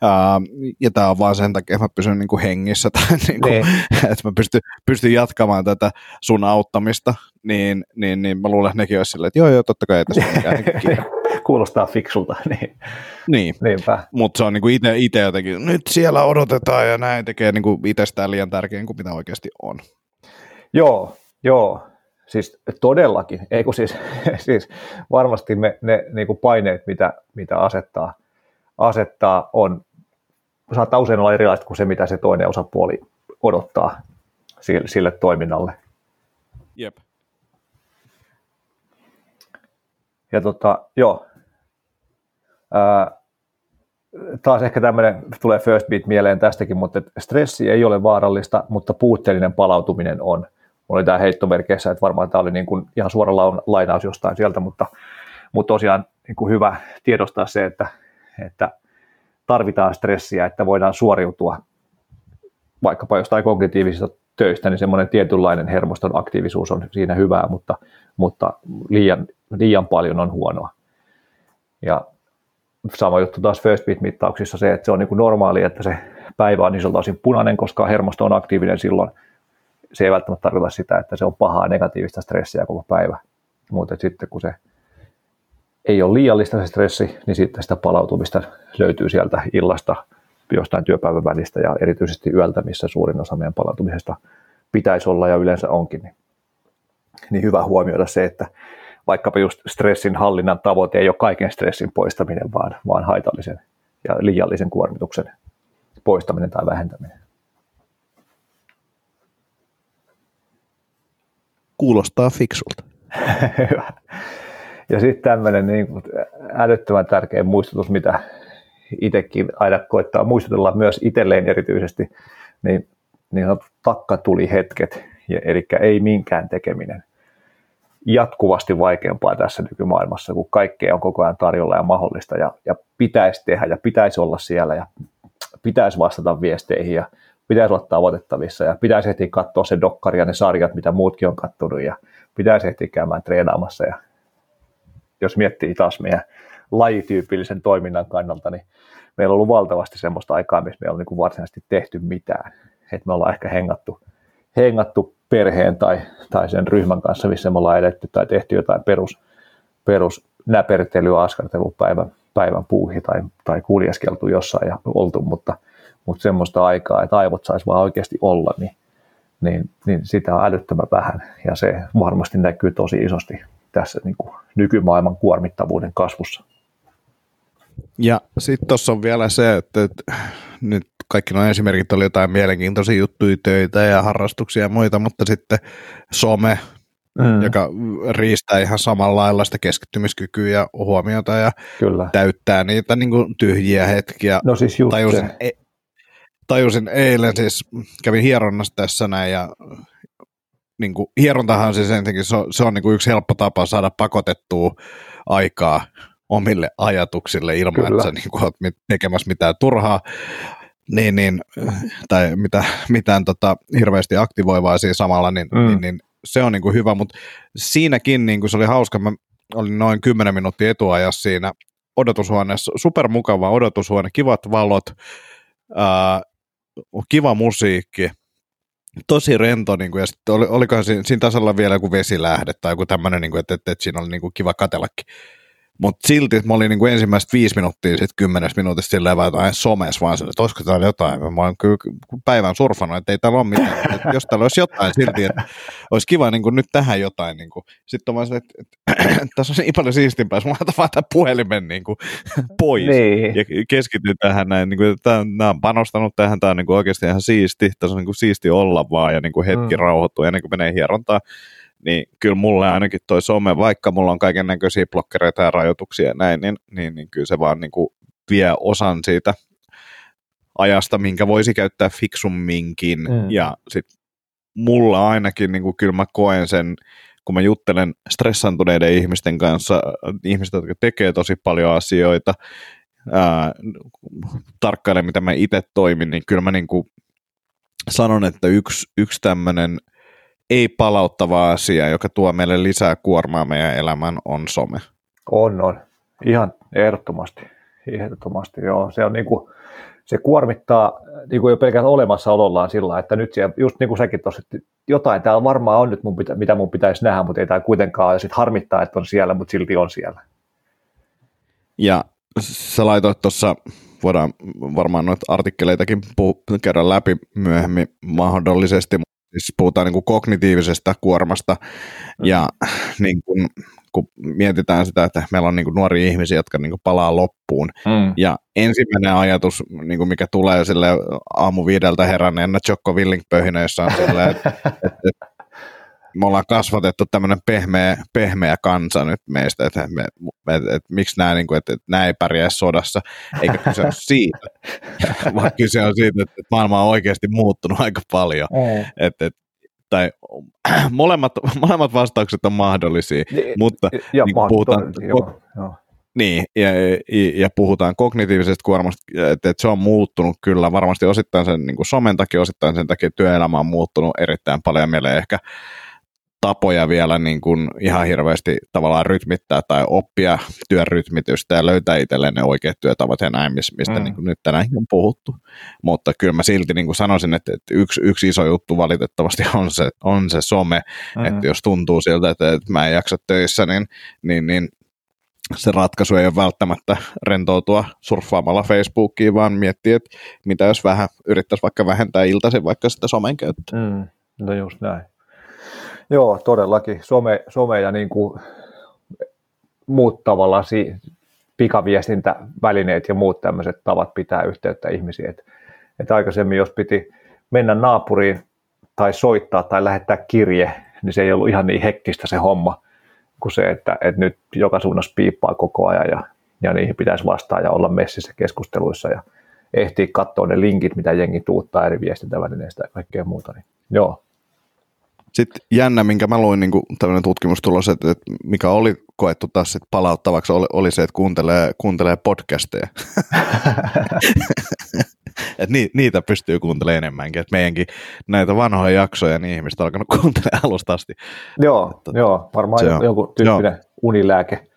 Uh, ja tämä on vaan sen takia, että mä pysyn niin kuin hengissä tai niin. kuin, että mä pystyn, pystyn jatkamaan tätä sun auttamista, niin, niin, niin mä luulen, että nekin olisi silleen, että joo, joo, totta kai ei tässä mikään niin
Kuulostaa fiksulta, niin.
Niin, mutta se on niinku itse, itse jotenkin, nyt siellä odotetaan ja näin tekee niinku itsestään liian tärkeän kuin mitä oikeasti on.
Joo, joo. Siis todellakin, ei kun siis, siis varmasti me, ne niinku paineet, mitä, mitä asettaa, asettaa, on saattaa usein olla erilaiset kuin se, mitä se toinen osapuoli odottaa sille, sille toiminnalle.
Jep.
Ja tota, joo. Taas ehkä tämmöinen, tulee first beat mieleen tästäkin, mutta stressi ei ole vaarallista, mutta puutteellinen palautuminen on. Oli tämä heittomerkeissä, että varmaan tämä oli niin kuin ihan suora lainaus jostain sieltä, mutta, mutta tosiaan niin kuin hyvä tiedostaa se, että, että tarvitaan stressiä, että voidaan suoriutua vaikkapa jostain kognitiivisista töistä, niin semmoinen tietynlainen hermoston aktiivisuus on siinä hyvää, mutta, mutta liian, liian paljon on huonoa. Ja sama juttu taas first beat mittauksissa se, että se on niin kuin normaali, että se päivä on isolta osin punainen, koska hermosto on aktiivinen silloin. Se ei välttämättä tarkoita sitä, että se on pahaa negatiivista stressiä koko päivä. Mutta sitten kun se ei ole liiallista se stressi, niin sitten sitä palautumista löytyy sieltä illasta jostain työpäivän välistä ja erityisesti yöltä, missä suurin osa meidän palautumisesta pitäisi olla ja yleensä onkin. Niin, niin hyvä huomioida se, että vaikkapa just stressin hallinnan tavoite ei ole kaiken stressin poistaminen, vaan, vaan haitallisen ja liiallisen kuormituksen poistaminen tai vähentäminen.
Kuulostaa fiksulta.
Hyvä. Ja sitten tämmöinen niin älyttömän tärkeä muistutus, mitä itsekin aina koittaa muistutella myös itselleen erityisesti, niin, niin takka tuli hetket, eli ei minkään tekeminen. Jatkuvasti vaikeampaa tässä nykymaailmassa, kun kaikkea on koko ajan tarjolla ja mahdollista, ja, ja pitäisi tehdä, ja pitäisi olla siellä, ja pitäisi vastata viesteihin, ja pitäisi olla tavoitettavissa, ja pitäisi ehtiä katsoa se dokkari ja ne sarjat, mitä muutkin on kattonut, ja pitäisi ehtiä käymään treenaamassa, ja jos miettii taas meidän lajityypillisen toiminnan kannalta, niin meillä on ollut valtavasti semmoista aikaa, missä me ei ole niin varsinaisesti tehty mitään. Et me ollaan ehkä hengattu, hengattu perheen tai, tai sen ryhmän kanssa, missä me ollaan edetty tai tehty jotain perus, perus näpertelyä, askartelua päivän, päivän puuhi tai, tai kuljeskeltu jossain ja oltu, mutta, mutta semmoista aikaa, että aivot saisi vaan oikeasti olla, niin, niin, niin sitä on älyttömän vähän ja se varmasti näkyy tosi isosti tässä niin kuin nykymaailman kuormittavuuden kasvussa.
Ja sitten tuossa on vielä se, että, että nyt kaikki nuo esimerkit oli jotain mielenkiintoisia juttuja, töitä ja harrastuksia ja muita, mutta sitten some, mm. joka riistää ihan samalla lailla sitä keskittymiskykyä ja huomiota ja Kyllä. täyttää niitä niin kuin tyhjiä hetkiä.
No siis just tajusin.
E- tajusin eilen, siis kävin hieronnassa tässä näin ja niin kuin, hierontahan siis ensinnäkin se on, se on niin kuin yksi helppo tapa saada pakotettua aikaa omille ajatuksille ilman, Kyllä. että sä niin kuin, oot tekemässä mitään turhaa niin, niin, tai mitä, mitään tota, hirveästi aktivoivaa siinä samalla, niin, mm. niin, niin se on niin kuin hyvä, mutta siinäkin niin kuin se oli hauska, mä olin noin 10 minuuttia etuajassa siinä odotushuoneessa, supermukava odotushuone, kivat valot, ää, kiva musiikki, tosi rento, niin kuin, ja sitten oli, olikohan siinä, siinä tasalla vielä joku vesilähde tai joku tämmöinen, niin kuin, että, että, että siinä oli niin kuin, kiva katellakin. Mutta silti mä olin niin kuin ensimmäiset viisi minuuttia, sitten kymmenes minuutista silleen vaan jotain somessa vaan sille, että olisiko täällä jotain. Mä oon kyllä päivän surfannut, että ei täällä ole mitään. Että jos täällä olisi jotain silti, että olisi kiva niin kuin nyt tähän jotain. Niin kuin. Sitten vaan sille, että, että, että tässä on niin paljon siistimpää, jos mä laitan vaan tämän puhelimen niin kuin, pois niin. ja keskityn tähän näin. Niin kuin, että nämä on panostanut tähän, tämä on niin kuin oikeasti ihan siisti. Tässä on niin kuin siisti olla vaan ja niin kuin hetki mm. rauhoittuu ennen kuin menee hierontaan niin kyllä mulle ainakin toi some, vaikka mulla on kaiken näköisiä blokkereita ja rajoituksia ja näin, niin, niin, niin kyllä se vaan niin kuin vie osan siitä ajasta, minkä voisi käyttää fiksumminkin. Mm. Ja sitten mulla ainakin, niin kuin kyllä mä koen sen, kun mä juttelen stressantuneiden ihmisten kanssa, ihmiset, jotka tekee tosi paljon asioita, ää, tarkkailen, mitä mä itse toimin, niin kyllä mä niin kuin sanon, että yksi, yksi tämmöinen ei palauttava asia, joka tuo meille lisää kuormaa meidän elämään, on some.
On, on. Ihan ehdottomasti. Ehdottomasti, joo. Se on niin kuin, se kuormittaa niin kuin jo pelkään olemassaolollaan sillä että nyt siellä, just niin kuin säkin tuossa, että jotain täällä varmaan on nyt, mun pitä, mitä mun pitäisi nähdä, mutta ei tämä kuitenkaan, ja sitten harmittaa, että on siellä, mutta silti on siellä.
Ja sä laitoit tuossa, voidaan varmaan noita artikkeleitakin puh- käydä läpi myöhemmin mahdollisesti, siis puhutaan niin kuin kognitiivisesta kuormasta, ja niin kuin, kun mietitään sitä, että meillä on niin kuin nuoria ihmisiä, jotka niin kuin palaa loppuun, mm. ja ensimmäinen ajatus, niin kuin mikä tulee sille aamu viideltä heränneena Jokko Willingpöhinä, jossa on silleen, että, että, että me ollaan kasvatettu tämmöinen pehmeä, pehmeä kansa nyt meistä, että, me, että, että miksi nämä, niin kuin, että nämä ei pärjää sodassa, eikä kyse ole siitä, vaan kyse on siitä, että maailma on oikeasti muuttunut aika paljon. Mm. Että, että tai molemmat, molemmat vastaukset on mahdollisia, niin, mutta ja, niin puhutaan, joo, joo. Niin, ja, ja, ja puhutaan kognitiivisesta kuormasta, että, että se on muuttunut kyllä varmasti osittain sen niin kuin somen takia, osittain sen takia työelämä on muuttunut erittäin paljon. Meillä ei ehkä tapoja vielä niin kuin ihan hirveästi tavallaan rytmittää tai oppia työn rytmitystä ja löytää itselleen ne oikeat työtavat ja näin, mistä mm. niin kuin nyt tänäänkin on puhuttu. Mutta kyllä mä silti niin kuin sanoisin, että, että yksi, yksi iso juttu valitettavasti on se, on se some, mm. että jos tuntuu siltä, että, että mä en jaksa töissä, niin, niin, niin se ratkaisu ei ole välttämättä rentoutua surffaamalla Facebookiin, vaan miettiä, että mitä jos vähän yrittäisi vaikka vähentää iltaisin vaikka sitä somen käyttöä.
Mm, no just näin. Joo, todellakin. Some, some ja niin kuin muut tavallaan si, pikaviestintävälineet ja muut tämmöiset tavat pitää yhteyttä ihmisiin. Et, et aikaisemmin, jos piti mennä naapuriin tai soittaa tai lähettää kirje, niin se ei ollut ihan niin hekkistä se homma kuin se, että, että nyt joka suunnassa piippaa koko ajan ja, ja niihin pitäisi vastaa ja olla messissä keskusteluissa ja ehtiä katsoa ne linkit, mitä jengi tuuttaa eri viestintävälineistä ja kaikkea muuta. Niin, joo,
sitten jännä, minkä mä luin niin tämmöinen tutkimustulos, että, että mikä oli koettu taas sit palauttavaksi, oli, oli se, että kuuntelee, kuuntelee podcasteja. Et ni, niitä pystyy kuuntelemaan enemmänkin. Et meidänkin näitä vanhoja jaksoja, niin ihmiset on alkanut kuuntelemaan alusta asti.
Joo, että, joo varmaan se on, joku tyyppinen joo. unilääke.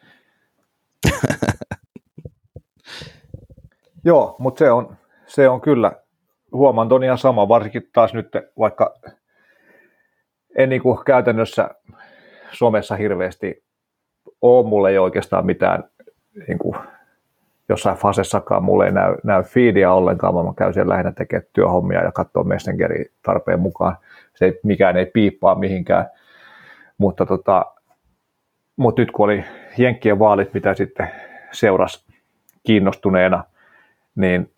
joo, mutta se on, se on kyllä, huomaan ton ihan sama, varsinkin taas nyt vaikka en niin kuin käytännössä somessa hirveästi ole, mulle ei oikeastaan mitään niin kuin jossain fasessakaan mulle ei näy, näy feedia ollenkaan, vaan mä käyn siellä lähinnä tekemään työhommia ja katsoa Messengerin tarpeen mukaan. Se ei, mikään ei piippaa mihinkään, mutta, tota, mutta nyt kun oli Jenkkien vaalit, mitä sitten seurasi kiinnostuneena, niin,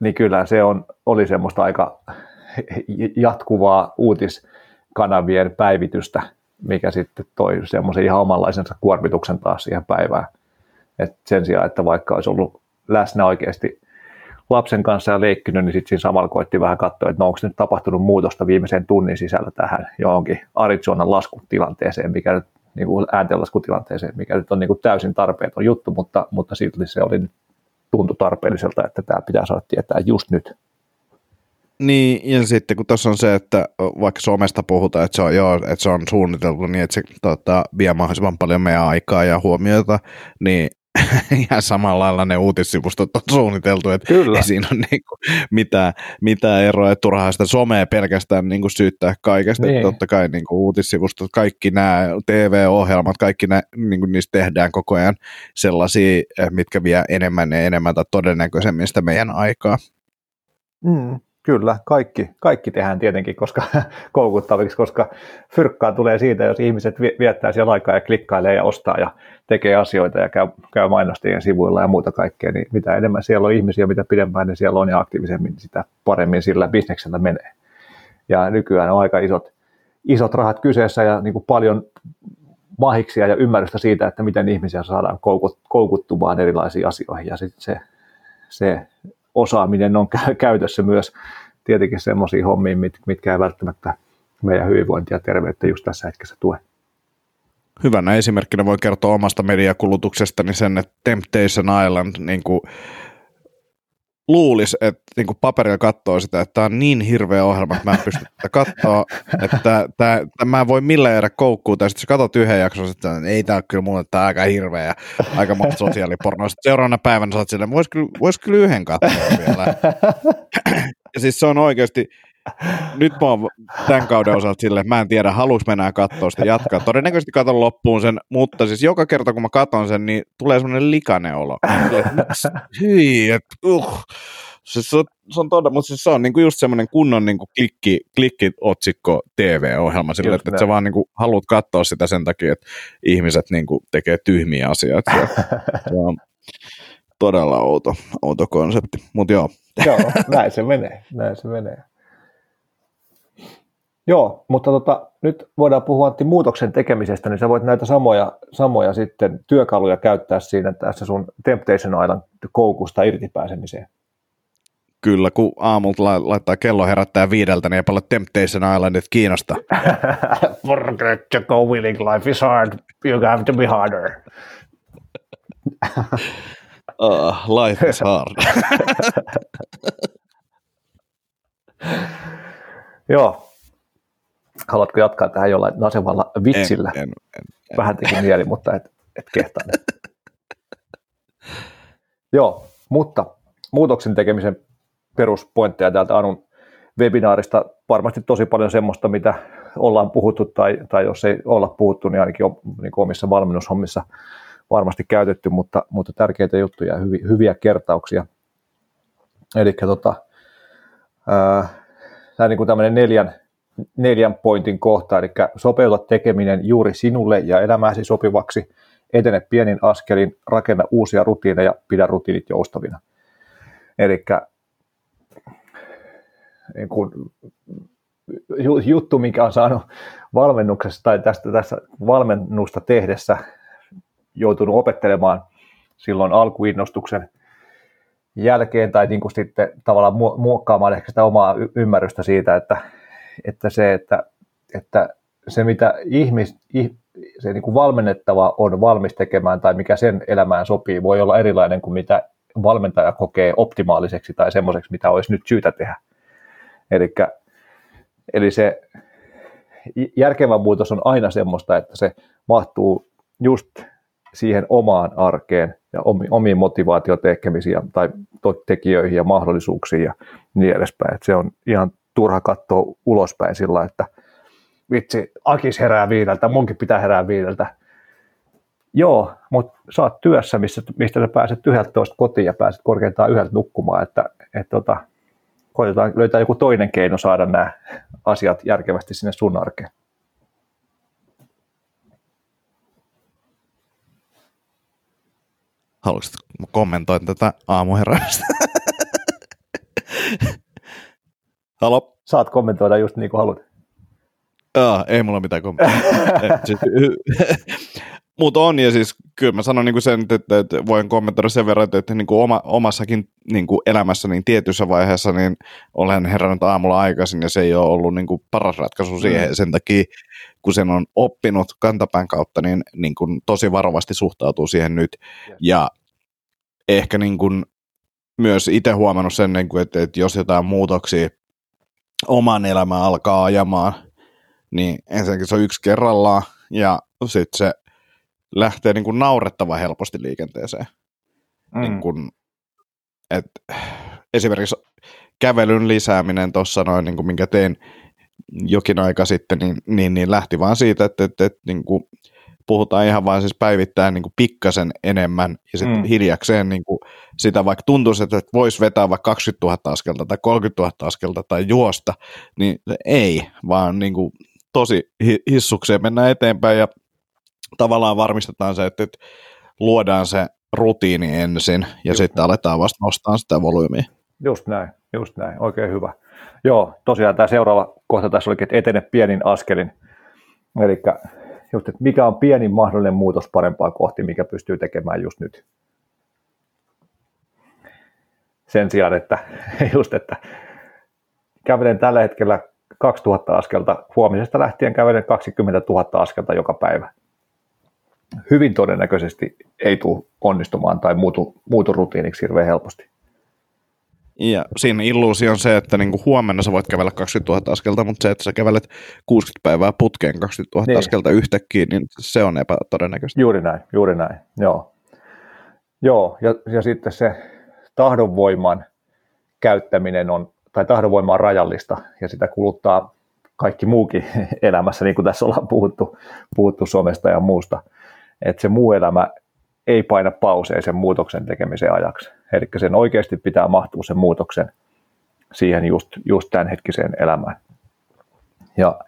niin kyllä se on, oli semmoista aika jatkuvaa uutiskanavien päivitystä, mikä sitten toi semmoisen ihan omanlaisensa kuormituksen taas siihen päivään. Et sen sijaan, että vaikka olisi ollut läsnä oikeasti lapsen kanssa ja leikkinyt, niin sitten siinä samalla koitti vähän katsoa, että no onko nyt tapahtunut muutosta viimeisen tunnin sisällä tähän johonkin Arizonan laskutilanteeseen, mikä nyt niin kuin ääntenlaskutilanteeseen, mikä nyt on niin kuin täysin tarpeeton juttu, mutta, mutta silti se oli tuntui tarpeelliselta, että tämä pitää saada tietää just nyt.
Niin, ja sitten kun tuossa on se, että vaikka somesta puhutaan, että se on, joo, että se on suunniteltu niin, että se tota, vie mahdollisimman paljon meidän aikaa ja huomiota, niin ihan samalla lailla ne uutissivustot on suunniteltu, että Kyllä. ei siinä ole niin kuin mitään, mitään eroa, että turhaa sitä somea pelkästään niin kuin syyttää kaikesta, niin. että totta kai niin kuin uutissivustot, kaikki nämä TV-ohjelmat, kaikki nämä, niin kuin niistä tehdään koko ajan sellaisia, eh, mitkä vie enemmän ja enemmän tai todennäköisemmin sitä meidän aikaa.
Mm. Kyllä, kaikki, kaikki tehdään tietenkin koska, koukuttaviksi, koska fyrkkaa tulee siitä, jos ihmiset viettää siellä aikaa ja klikkailee ja ostaa ja tekee asioita ja käy, käy mainostajien sivuilla ja muuta kaikkea, niin mitä enemmän siellä on ihmisiä, mitä pidempään niin siellä on ja aktiivisemmin, niin sitä paremmin sillä bisneksellä menee. Ja nykyään on aika isot, isot rahat kyseessä ja niin kuin paljon mahiksia ja ymmärrystä siitä, että miten ihmisiä saadaan koukuttumaan erilaisiin asioihin ja sitten se, se osaaminen on käytössä myös tietenkin semmoisiin hommiin, mitkä ei välttämättä meidän hyvinvointia ja terveyttä just tässä hetkessä tue.
Hyvänä esimerkkinä voi kertoa omasta mediakulutuksestani sen, että Temptation Island niin kuin luulisi, että niin kuin paperilla katsoo sitä, että tämä on niin hirveä ohjelma, että mä en pysty tätä katsoa, että tämä, tämä, mä en voi millään jäädä koukkuun, tai sitten sä katsot yhden jakson, että ei tämä kyllä mulle tämä aika hirveä ja aika monta sosiaalipornoa. Sitten seuraavana päivänä sä oot silleen, vois kyllä, vois kyllä yhden katsoa vielä. ja siis se on oikeasti, nyt mä oon tämän kauden osalta silleen, että mä en tiedä, haluuks mennä katsoa sitä jatkaa. Todennäköisesti katon loppuun sen, mutta siis joka kerta kun mä katon sen, niin tulee semmoinen likainen olo. Hyi, että uh. Siis se, on, se on todella, mutta siis se on niinku just semmoinen kunnon niinku klikki, klikki-otsikko TV-ohjelma sille, että, että sä vaan niinku haluat katsoa sitä sen takia, että ihmiset niinku tekee tyhmiä asioita. Se, se on todella outo, outo konsepti, mutta joo.
Joo, näin se menee, näin se menee. Joo, mutta tota, nyt voidaan puhua Antti muutoksen tekemisestä, niin sä voit näitä samoja, samoja sitten työkaluja käyttää siinä tässä sun Temptation Island koukusta irtipääsemiseen.
Kyllä, kun aamulta laittaa kello herättää viideltä, niin ei paljon Temptation Islandit kiinnosta.
Forget to go willing, life is hard, you have to be harder.
uh, life is hard.
Joo, Haluatko jatkaa tähän jollain nasevalla vitsillä? En, en, en, en. Vähän teki mieli, mutta et, et kehtaa. Joo, mutta muutoksen tekemisen peruspointteja täältä Anun webinaarista varmasti tosi paljon semmoista, mitä ollaan puhuttu tai, tai jos ei olla puhuttu, niin ainakin niin omissa valmennushommissa varmasti käytetty, mutta, mutta tärkeitä juttuja ja hyviä, hyviä kertauksia. Eli tota, tämä niin kuin tämmöinen neljän, neljän pointin kohta, eli sopeuta tekeminen juuri sinulle ja elämääsi sopivaksi, etene pienin askelin, rakenna uusia rutiineja, pidä rutiinit joustavina. Eli niin kuin, juttu, mikä on saanut valmennuksessa tai tästä, tässä valmennusta tehdessä joutunut opettelemaan silloin alkuinnostuksen jälkeen tai niin kuin sitten tavallaan muokkaamaan ehkä sitä omaa ymmärrystä siitä, että että se, että, että se mitä ihmis, se niin kuin valmennettava on valmis tekemään tai mikä sen elämään sopii, voi olla erilainen kuin mitä valmentaja kokee optimaaliseksi tai semmoiseksi, mitä olisi nyt syytä tehdä. Elikkä, eli se järkevä muutos on aina semmoista, että se mahtuu just siihen omaan arkeen ja omiin motivaatiotekemisiin tai tekijöihin ja mahdollisuuksiin ja niin edespäin. Että se on ihan turha katsoa ulospäin sillä, että vitsi, Akis herää viideltä, munkin pitää herää viideltä. Joo, mutta sä oot työssä, missä, mistä sä pääset 11 kotiin ja pääset korkeintaan yhdeltä nukkumaan, että et tota, koitetaan löytää joku toinen keino saada nämä asiat järkevästi sinne sun arkeen.
Haluaisitko kommentoida tätä aamuheräistä? Halo?
Saat kommentoida just niin kuin haluat.
Aa, ei mulla mitään kommentoida. siis, Mutta on, ja siis kyllä mä sanon niin sen, että, että voin kommentoida sen verran, että, että niin kuin oma, omassakin niin kuin elämässä niin tietyssä vaiheessa niin olen herännyt aamulla aikaisin, ja se ei ole ollut niin kuin paras ratkaisu siihen. Mm. Sen takia, kun sen on oppinut kantapään kautta, niin, niin kuin tosi varovasti suhtautuu siihen nyt. Ja, ja ehkä niin kuin myös itse huomannut sen, niin kuin, että, että jos jotain muutoksia oman elämän alkaa ajamaan, niin ensinnäkin se on yksi kerrallaan, ja sitten se lähtee niin kuin naurettava helposti liikenteeseen. Mm. Niin kuin, et, esimerkiksi kävelyn lisääminen tuossa noin, niin kuin minkä tein jokin aika sitten, niin, niin, niin lähti vaan siitä, että, että, että niin kuin puhutaan ihan vain siis päivittäin niin kuin pikkasen enemmän ja sitten mm. hiljakseen niin kuin sitä vaikka tuntuisi, että voisi vetää vaikka 20 000 askelta tai 30 000 askelta tai juosta, niin ei, vaan niin kuin tosi hissukseen mennään eteenpäin ja tavallaan varmistetaan se, että luodaan se rutiini ensin ja just sitten näin. aletaan vasta nostaa sitä volyymiä.
Just näin, just näin, oikein hyvä. Joo, tosiaan tämä seuraava kohta tässä olikin, että etene pienin askelin. Eli just, että mikä on pienin mahdollinen muutos parempaa kohti, mikä pystyy tekemään just nyt. Sen sijaan, että just, että kävelen tällä hetkellä 2000 askelta, huomisesta lähtien kävelen 20 000 askelta joka päivä. Hyvin todennäköisesti ei tule onnistumaan tai muutu, muutu rutiiniksi hirveän helposti.
Ja siinä illuusio on se, että niinku huomenna sä voit kävellä 20 000 askelta, mutta se, että sä kävelet 60 päivää putkeen 20 000 niin. askelta yhtäkkiä, niin se on epätodennäköistä.
Juuri näin, juuri näin, joo. Joo, ja, ja sitten se tahdonvoiman käyttäminen on, tai tahdonvoima on rajallista, ja sitä kuluttaa kaikki muukin elämässä, niin kuin tässä ollaan puhuttu, puhuttu somesta ja muusta. Että se muu elämä ei paina pauseen sen muutoksen tekemisen ajaksi. Eli sen oikeasti pitää mahtua sen muutoksen siihen just, just tämän hetkiseen elämään. Ja,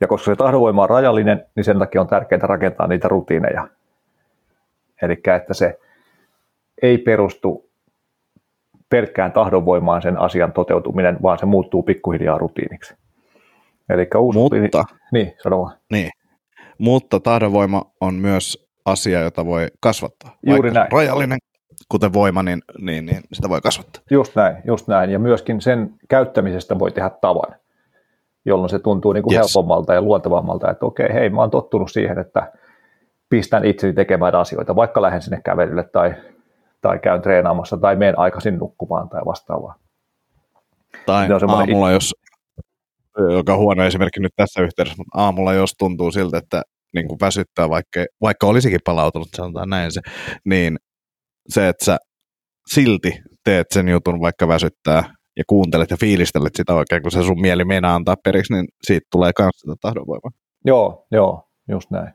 ja koska se tahdonvoima on rajallinen, niin sen takia on tärkeää rakentaa niitä rutiineja. Eli että se ei perustu pelkkään tahdonvoimaan sen asian toteutuminen, vaan se muuttuu pikkuhiljaa rutiiniksi.
Eli uusi Mutta, rutiini...
niin, sano vaan.
Niin. Mutta tahdonvoima on myös asia, jota voi kasvattaa.
Juuri näin.
rajallinen, kuten voima, niin, niin, niin sitä voi kasvattaa.
Just näin, just näin. Ja myöskin sen käyttämisestä voi tehdä tavan, jolloin se tuntuu niin kuin yes. helpommalta ja luontevammalta, että okei, hei, mä oon tottunut siihen, että pistän itseni tekemään asioita, vaikka lähden sinne kävelylle tai, tai käyn treenaamassa tai menen aikaisin nukkumaan tai vastaavaa.
Tai aamulla, it... jos, joka huono esimerkki nyt tässä yhteydessä, mutta aamulla jos tuntuu siltä, että niin kuin väsyttää, vaikka, vaikka olisikin palautunut, sanotaan näin se, niin se, että sä silti teet sen jutun, vaikka väsyttää, ja kuuntelet ja fiilistelet sitä oikein, kun se sun mieli meinaa antaa periksi, niin siitä tulee myös sitä tahdonvoimaa.
Joo, joo, just näin.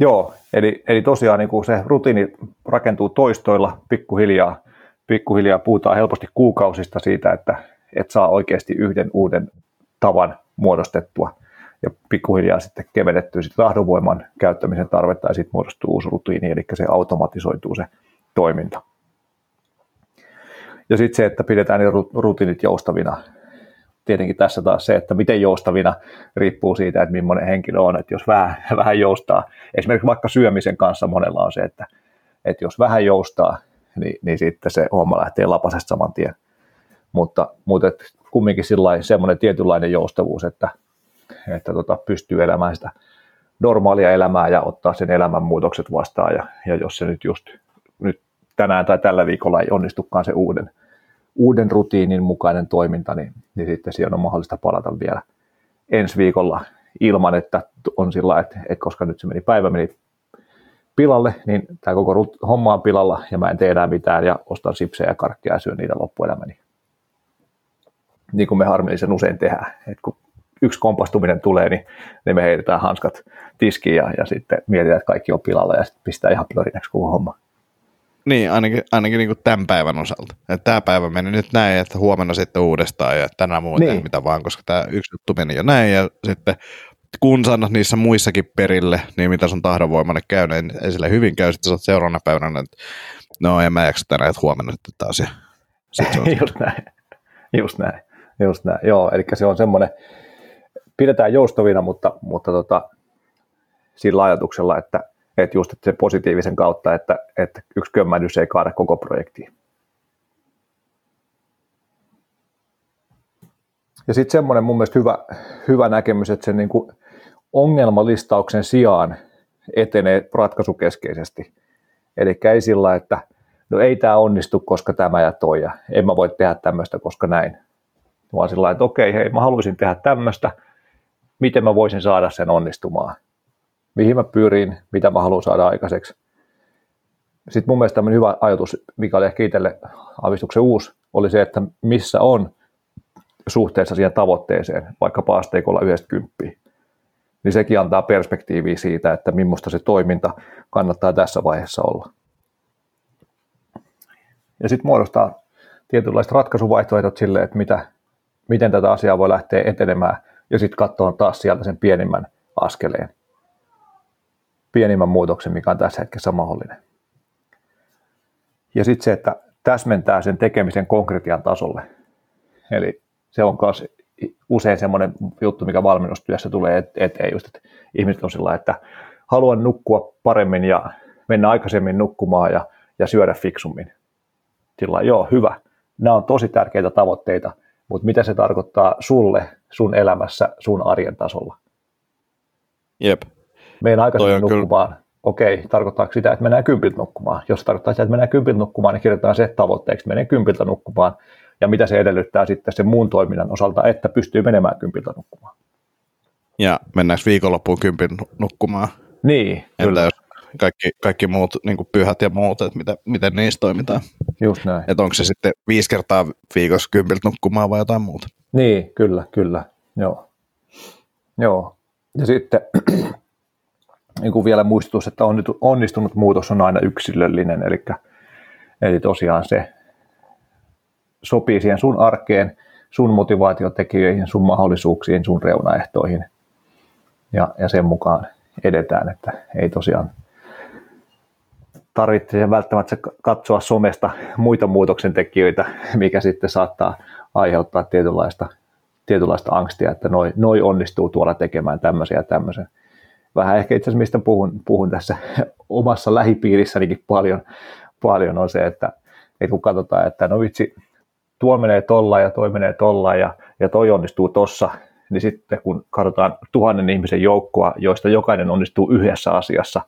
Joo, eli, eli tosiaan niin kuin se rutiini rakentuu toistoilla pikkuhiljaa. Pikkuhiljaa puhutaan helposti kuukausista siitä, että et saa oikeasti yhden uuden tavan muodostettua ja pikkuhiljaa sitten kevennettyä sitä tahdonvoiman käyttämisen tarvetta ja sitten muodostuu uusi rutiini, eli se automatisoituu se toiminta. Ja sitten se, että pidetään ne rutiinit joustavina. Tietenkin tässä taas se, että miten joustavina riippuu siitä, että millainen henkilö on. Että jos vähän, vähän joustaa, esimerkiksi vaikka syömisen kanssa monella on se, että, että jos vähän joustaa, niin, niin sitten se homma lähtee lapasesta saman tien. Mutta, mutta et kumminkin semmoinen tietynlainen joustavuus, että, että tota, pystyy elämään sitä normaalia elämää ja ottaa sen elämän muutokset vastaan. Ja, ja jos se nyt just nyt tänään tai tällä viikolla ei onnistukaan se uuden, uuden rutiinin mukainen toiminta, niin, niin sitten siihen on mahdollista palata vielä ensi viikolla ilman, että on sillä että, että koska nyt se meni päivä meni pilalle, niin tämä koko homma on pilalla ja mä en tee enää mitään ja ostan sipsejä ja karkkia ja syön niitä loppuelämäni niin kuin me harmillisen usein tehdään. Et kun yksi kompastuminen tulee, niin, niin me heitetään hanskat tiskiin ja, ja sitten mietitään, että kaikki on pilalla ja sitten pistää ihan plörinäksi koko homma.
Niin, ainakin, ainakin niin kuin tämän päivän osalta. Että tämä päivä meni nyt näin, että huomenna sitten uudestaan ja tänään muuten niin. mitä vaan, koska tämä yksi juttu meni jo näin ja sitten kun sanot niissä muissakin perille, niin mitä sun tahdonvoimalle käy, niin ei sille hyvin käy, sitten sä oot seuraavana päivänä, että no en mä jaksa tänään, että huomenna nyt taas. Ja
sit on Just näin. Just näin. Just näin, joo, eli se on semmoinen, pidetään joustavina, mutta, mutta tota, sillä ajatuksella, että, että just että se positiivisen kautta, että, että yksi kömmähdys ei kaada koko projektiin. Ja sitten semmoinen mun mielestä hyvä, hyvä näkemys, että sen niin kuin ongelmalistauksen sijaan etenee ratkaisukeskeisesti. Eli ei sillä, että no ei tämä onnistu, koska tämä ja toi, ja en mä voi tehdä tämmöistä, koska näin, vaan sillä että okei, hei, mä haluaisin tehdä tämmöistä, miten mä voisin saada sen onnistumaan, mihin mä pyrin, mitä mä haluan saada aikaiseksi. Sitten mun mielestä tämmöinen hyvä ajatus, mikä oli ehkä itselle avistuksen uusi, oli se, että missä on suhteessa siihen tavoitteeseen, vaikka paasteikolla 90, niin sekin antaa perspektiiviä siitä, että millaista se toiminta kannattaa tässä vaiheessa olla. Ja sitten muodostaa tietynlaiset ratkaisuvaihtoehdot sille, että mitä, miten tätä asiaa voi lähteä etenemään ja sitten katsoa taas sieltä sen pienimmän askeleen, pienimmän muutoksen, mikä on tässä hetkessä mahdollinen. Ja sitten se, että täsmentää sen tekemisen konkretian tasolle. Eli se on myös usein semmoinen juttu, mikä valmennustyössä tulee eteen just, että ihmiset on sillä että haluan nukkua paremmin ja mennä aikaisemmin nukkumaan ja, ja syödä fiksummin. Sillä joo, hyvä. Nämä on tosi tärkeitä tavoitteita, mutta mitä se tarkoittaa sulle, sun elämässä, sun arjen tasolla.
Jep.
Meidän aikaisemmin nukkumaan, kyllä... okei, tarkoittaako sitä, että mennään kympiltä nukkumaan? Jos tarkoittaa sitä, että mennään kympiltä nukkumaan, niin kirjoitetaan se tavoitteeksi, että menee kympiltä nukkumaan, ja mitä se edellyttää sitten sen muun toiminnan osalta, että pystyy menemään kympiltä nukkumaan.
Ja mennäänkö viikonloppuun kympin nukkumaan?
Niin,
Entä kyllä. jos kaikki, kaikki muut niin pyhät ja muut, että miten, miten niissä toimitaan?
Just näin.
Että onko se sitten viisi kertaa viikossa kympiltä nukkumaan vai jotain muuta?
Niin, kyllä, kyllä. Joo. Joo. Ja sitten niin kuin vielä muistutus, että onnistunut muutos on aina yksilöllinen, eli, eli tosiaan se sopii siihen sun arkeen, sun motivaatiotekijöihin, sun mahdollisuuksiin, sun reunaehtoihin ja, ja sen mukaan edetään, että ei tosiaan tarvitse välttämättä katsoa somesta muita muutoksen tekijöitä, mikä sitten saattaa aiheuttaa tietynlaista, tietynlaista angstia, että noi, noi onnistuu tuolla tekemään tämmöisiä ja tämmöisen. Vähän ehkä itse asiassa mistä puhun, puhun tässä omassa lähipiirissänikin paljon, paljon on se, että, että kun katsotaan, että no vitsi, tuo menee tolla ja toi menee tolla ja, ja toi onnistuu tossa, niin sitten kun katsotaan tuhannen ihmisen joukkoa, joista jokainen onnistuu yhdessä asiassa,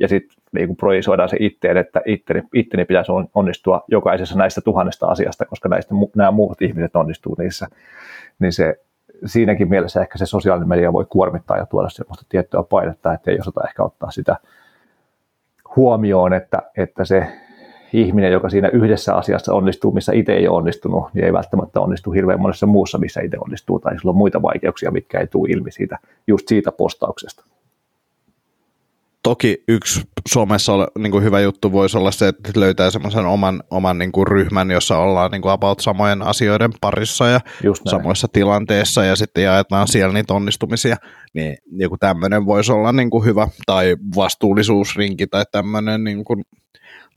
ja sitten niin projisoidaan se itteen, että itteni, itteni pitäisi onnistua jokaisessa näistä tuhannesta asiasta, koska näistä nämä muut ihmiset onnistuu niissä, niin se siinäkin mielessä ehkä se sosiaalinen media voi kuormittaa ja tuoda sellaista tiettyä painetta, että ei osata ehkä ottaa sitä huomioon, että, että se ihminen, joka siinä yhdessä asiassa onnistuu, missä itse ei ole onnistunut, niin ei välttämättä onnistu hirveän monessa muussa, missä itse onnistuu, tai sillä on muita vaikeuksia, mitkä ei tule ilmi siitä, just siitä postauksesta.
Toki yksi Suomessa ole, niin kuin hyvä juttu voisi olla se, että löytää semmoisen oman, oman niin kuin ryhmän, jossa ollaan niin kuin about samojen asioiden parissa ja samoissa tilanteissa ja sitten jaetaan siellä niitä onnistumisia, niin joku tämmöinen voisi olla niin kuin hyvä, tai vastuullisuusrinki tai tämmöinen niin kuin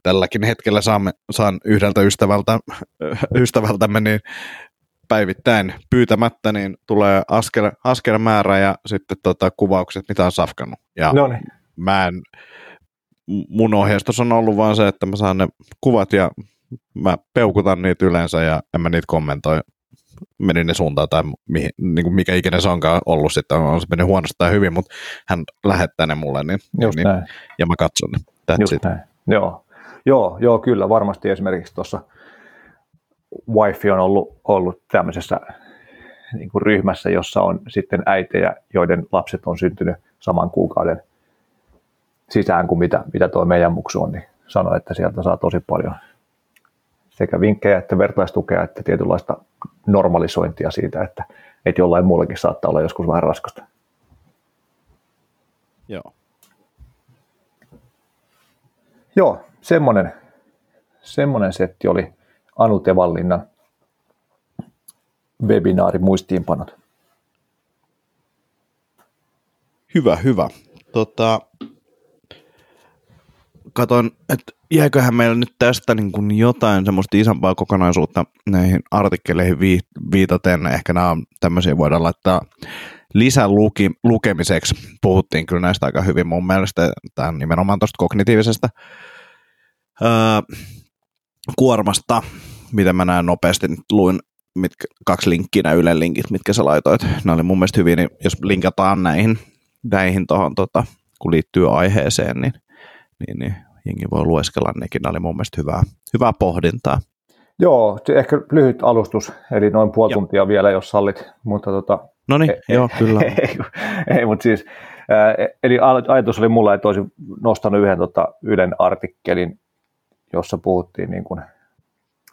tälläkin hetkellä saamme, saan yhdeltä ystävältä, ystävältämme niin päivittäin pyytämättä, niin tulee askel, askel määrä ja sitten tota, kuvaukset, mitä on safkannut. Ja
Noniin.
Mä en, mun ohjeistus on ollut vaan se, että mä saan ne kuvat ja mä peukutan niitä yleensä ja en mä niitä kommentoi meni ne suuntaan tai mihin, niin kuin mikä ikinä se onkaan ollut sitten, on se mennyt huonosti tai hyvin, mutta hän lähettää ne mulle niin,
Just
niin,
näin.
ja mä katson ne. That's
Just
it.
näin. Joo, Joo, joo, kyllä. Varmasti esimerkiksi tuossa wifi on ollut, ollut tämmöisessä niin kuin ryhmässä, jossa on sitten äitejä, joiden lapset on syntynyt saman kuukauden sisään kuin mitä, mitä tuo meidän muksu on, niin sanoi, että sieltä saa tosi paljon sekä vinkkejä että vertaistukea että tietynlaista normalisointia siitä, että, että jollain muullakin saattaa olla joskus vähän raskasta.
Joo.
Joo, semmoinen, semmoinen setti oli Anu Tevallinnan webinaari muistiinpanot.
Hyvä, hyvä. Tota, katon, että jääköhän meillä nyt tästä niin kuin jotain semmoista isompaa kokonaisuutta näihin artikkeleihin viitaten. Ehkä nämä on tämmöisiä voidaan laittaa lisäluki, lukemiseksi. Puhuttiin kyllä näistä aika hyvin mun mielestä, tämän nimenomaan tuosta kognitiivisesta öö, kuormasta, mitä mä näen nopeasti, luin mitkä, kaksi linkkiä, nämä Ylen linkit, mitkä sä laitoit. Ne oli mun mielestä hyvin, niin jos linkataan näihin, näihin tohon, tota, kun liittyy aiheeseen, niin, niin, niin jengi voi lueskella nekin. Ne oli mun mielestä hyvää, hyvää pohdintaa.
Joo, ehkä lyhyt alustus, eli noin puoli joo. tuntia vielä, jos sallit. Mutta tota,
no niin, joo, kyllä.
ei, ei mutta siis, ää, eli ajatus oli mulla, että olisin nostanut yhden tota, Ylen artikkelin, jossa puhuttiin niin kuin,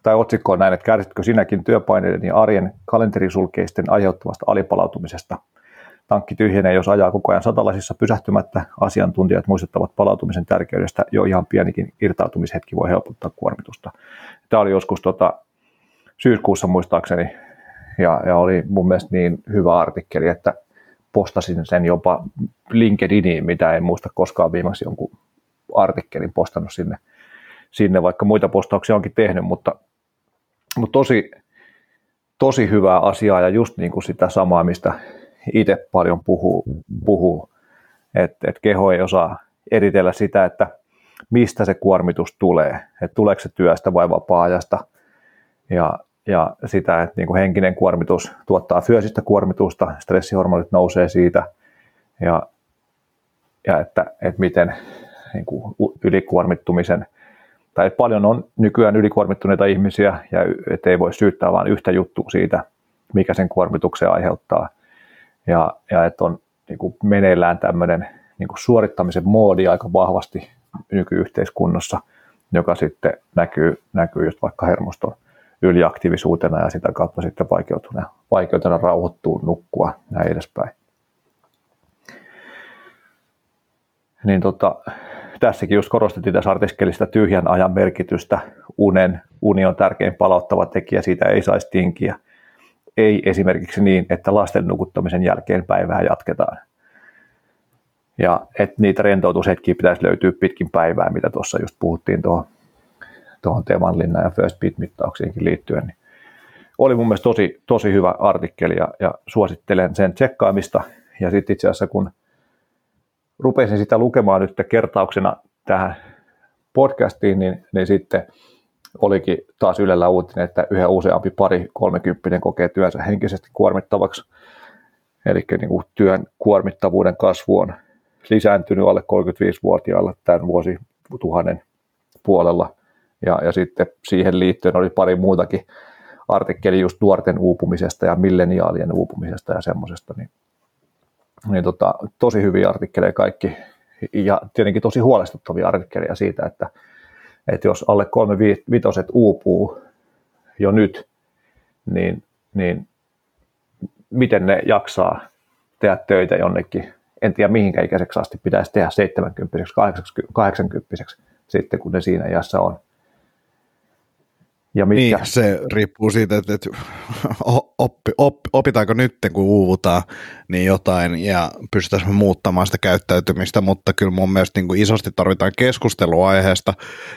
tai otsikko on näin, että kärsitkö sinäkin työpaineiden ja arjen kalenterisulkeisten aiheuttamasta alipalautumisesta. Tankki tyhjenee, jos ajaa koko ajan satalaisissa pysähtymättä. Asiantuntijat muistuttavat palautumisen tärkeydestä. Jo ihan pienikin irtautumishetki voi helpottaa kuormitusta. Tämä oli joskus tota, syyskuussa muistaakseni, ja, ja oli mun mielestä niin hyvä artikkeli, että postasin sen jopa LinkedIniin, mitä en muista koskaan viimeksi jonkun artikkelin postannut sinne – sinne, vaikka muita postauksia onkin tehnyt, mutta, mutta tosi, tosi hyvää asiaa ja just niin kuin sitä samaa, mistä itse paljon puhuu, puhuu. että et keho ei osaa eritellä sitä, että mistä se kuormitus tulee, että tuleeko se työstä vai vapaa-ajasta ja, ja sitä, että niin kuin henkinen kuormitus tuottaa fyysistä kuormitusta, stressihormonit nousee siitä ja, ja että, että miten niin kuin ylikuormittumisen, tai paljon on nykyään ylikuormittuneita ihmisiä, ja ei voi syyttää vain yhtä juttua siitä, mikä sen kuormituksen aiheuttaa. Ja, ja että on niin kuin meneillään tämmöinen niin kuin suorittamisen moodi aika vahvasti nykyyhteiskunnassa, joka sitten näkyy, näkyy just vaikka hermoston yliaktiivisuutena ja sitä kautta sitten vaikeutena, vaikeutena rauhoittua, nukkua näin edespäin. Niin tota, tässäkin just korostettiin tässä artikkelista tyhjän ajan merkitystä. Unen, uni on tärkein palauttava tekijä, siitä ei saisi tinkiä. Ei esimerkiksi niin, että lasten nukuttamisen jälkeen päivää jatketaan. Ja että niitä rentoutushetkiä pitäisi löytyä pitkin päivää, mitä tuossa just puhuttiin tuohon, tuohon Teeman linna ja First Beat-mittauksiinkin liittyen. Niin oli mun mielestä tosi, tosi hyvä artikkeli ja, ja suosittelen sen tsekkaamista. Ja sitten itse asiassa kun rupesin sitä lukemaan nyt kertauksena tähän podcastiin, niin, niin sitten olikin taas Ylellä uutinen, että yhä useampi pari kolmekymppinen kokee työnsä henkisesti kuormittavaksi. Eli niin kuin työn kuormittavuuden kasvu on lisääntynyt alle 35-vuotiailla tämän vuosituhannen puolella. Ja, ja sitten siihen liittyen oli pari muutakin artikkeli just nuorten uupumisesta ja milleniaalien uupumisesta ja semmoisesta, niin niin tota, tosi hyviä artikkeleja kaikki ja tietenkin tosi huolestuttavia artikkeleja siitä, että, että jos alle kolme vitoset uupuu jo nyt, niin, niin miten ne jaksaa tehdä töitä jonnekin. En tiedä mihinkä ikäiseksi asti pitäisi tehdä 70 80 sitten, kun ne siinä iässä on.
Ja mitkä... Niin, se riippuu siitä, että, että oppi, oppi, opitaanko nyt, kun uuvutaan, niin jotain, ja pystytään muuttamaan sitä käyttäytymistä, mutta kyllä mun mielestä niin kuin isosti tarvitaan keskustelua aiheesta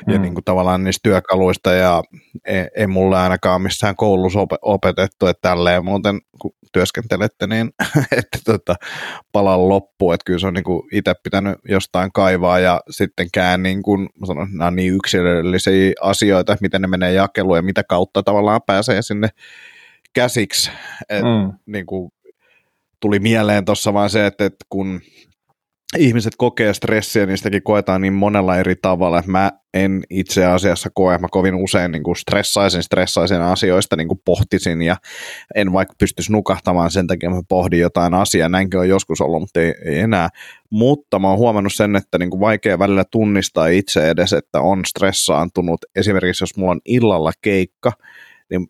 mm. ja niin kuin tavallaan niistä työkaluista, ja ei, ei mulle ainakaan missään koulussa opetettu, että tälleen muuten, kun työskentelette, niin että tota, palan loppu, että kyllä se on niin kuin itse pitänyt jostain kaivaa, ja sittenkään niin kuin, sanon, nämä on niin yksilöllisiä asioita, miten ne menee jakeluun, ja mitä kautta tavallaan pääsee sinne käsiksi. Et, mm. niin kuin, tuli mieleen tuossa vaan se, että, että kun ihmiset kokee stressiä, sitäkin koetaan niin monella eri tavalla. Mä en itse asiassa koe, mä kovin usein niin kuin stressaisin, stressaisin asioista, niin kuin pohtisin ja en vaikka pystyisi nukahtamaan sen takia, mä pohdin jotain asiaa. Näinkin on joskus ollut, mutta ei, ei enää. Mutta mä oon huomannut sen, että niin kuin vaikea välillä tunnistaa itse edes, että on stressaantunut. Esimerkiksi jos mulla on illalla keikka, niin